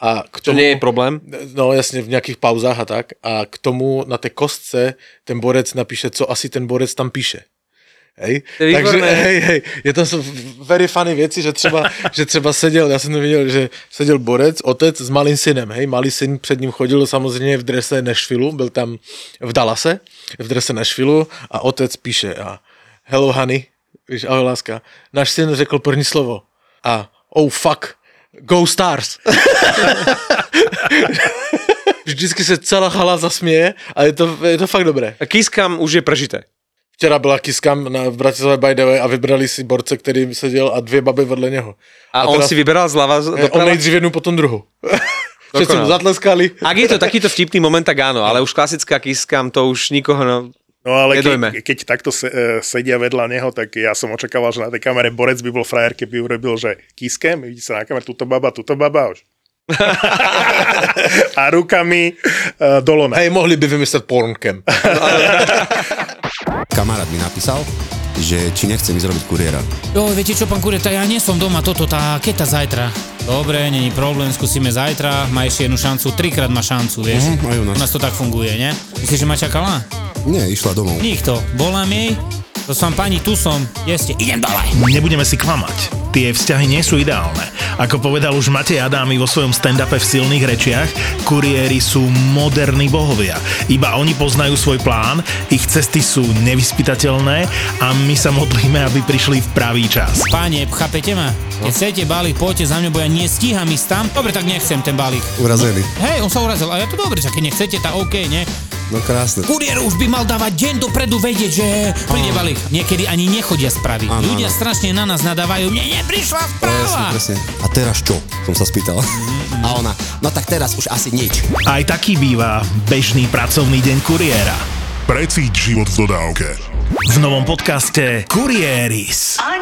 A k To tomu, nie je problém. No jasně, v nějakých pauzách a tak. A k tomu na té kostce ten borec napíše, co asi ten borec tam píše. Hej? To je Takže hej, hej, je jsou very funny věci, že třeba, že třeba seděl, já jsem to viděl, že seděl borec, otec s malým synem, hej, malý syn před ním chodil samozřejmě v drese Nashville, byl tam v Dallase, v drese Nashville a otec píše a hello honey, víš, ahoj láska, náš syn řekl první slovo a oh fuck, go stars. Vždycky se celá chala zasměje a je to, je to fakt dobré. A Kiskam už je prežité. Včera byla kiskam na, v Bratislave by the way a vybrali si borce, který seděl a dvě baby vedle něho. A, on si vyberal zľava z- Eh, On doprava? nejdřív jednu, potom druhou. Všetci mu zatleskali. Ak je to takýto vtipný moment, tak áno, ale už klasická kiskam, to už nikoho... No, No ale keď, keď takto se, e, sedia vedľa neho, tak ja som očakával, že na tej kamere borec by bol frajer, keby urobil, že kiskem, vidí sa na kamere, tuto baba, tuto baba už. a rukami uh, dolona. Hej, mohli by vymyslet porncam. Kamarát mi napísal, že či nechcem ísť robiť kuriéra. Jo, viete čo, pán Kureta, ja nie som doma toto, tá keta zajtra. Dobre, není problém, skúsime zajtra, má ešte jednu šancu, trikrát má šancu, vieš. Mhm, aj u nás. U nás to tak funguje, ne? Myslíš, že ma čakala? Nie, išla domov. Nikto. Volám jej, to som pani, tu som, jeste, idem dole. Nebudeme si klamať. Tie vzťahy nie sú ideálne. Ako povedal už Matej Adámy vo svojom stand-upe v silných rečiach, kuriéri sú moderní bohovia. Iba oni poznajú svoj plán, ich cesty sú nevyspytateľné a my sa modlíme, aby prišli v pravý čas. Páne, chápete ma? Keď chcete balík, poďte za mňa, bo ja nestíham ísť tam. Dobre, tak nechcem ten balík. Urazený. Hej, on sa urazil, a ja to dobre, že keď nechcete, tak OK, ne? No krásne. Kuriér už by mal dávať deň dopredu vedieť, že príde balík. Niekedy ani nechodia správy. Áno, Ľudia áno. strašne na nás nadávajú, mne neprišla Presne, správa. presne. A teraz čo? Som sa spýtal. A ona, no tak teraz už asi nič. Aj taký býva bežný pracovný deň kuriéra. Precíť život v dodávke. V novom podcaste Kurieris. I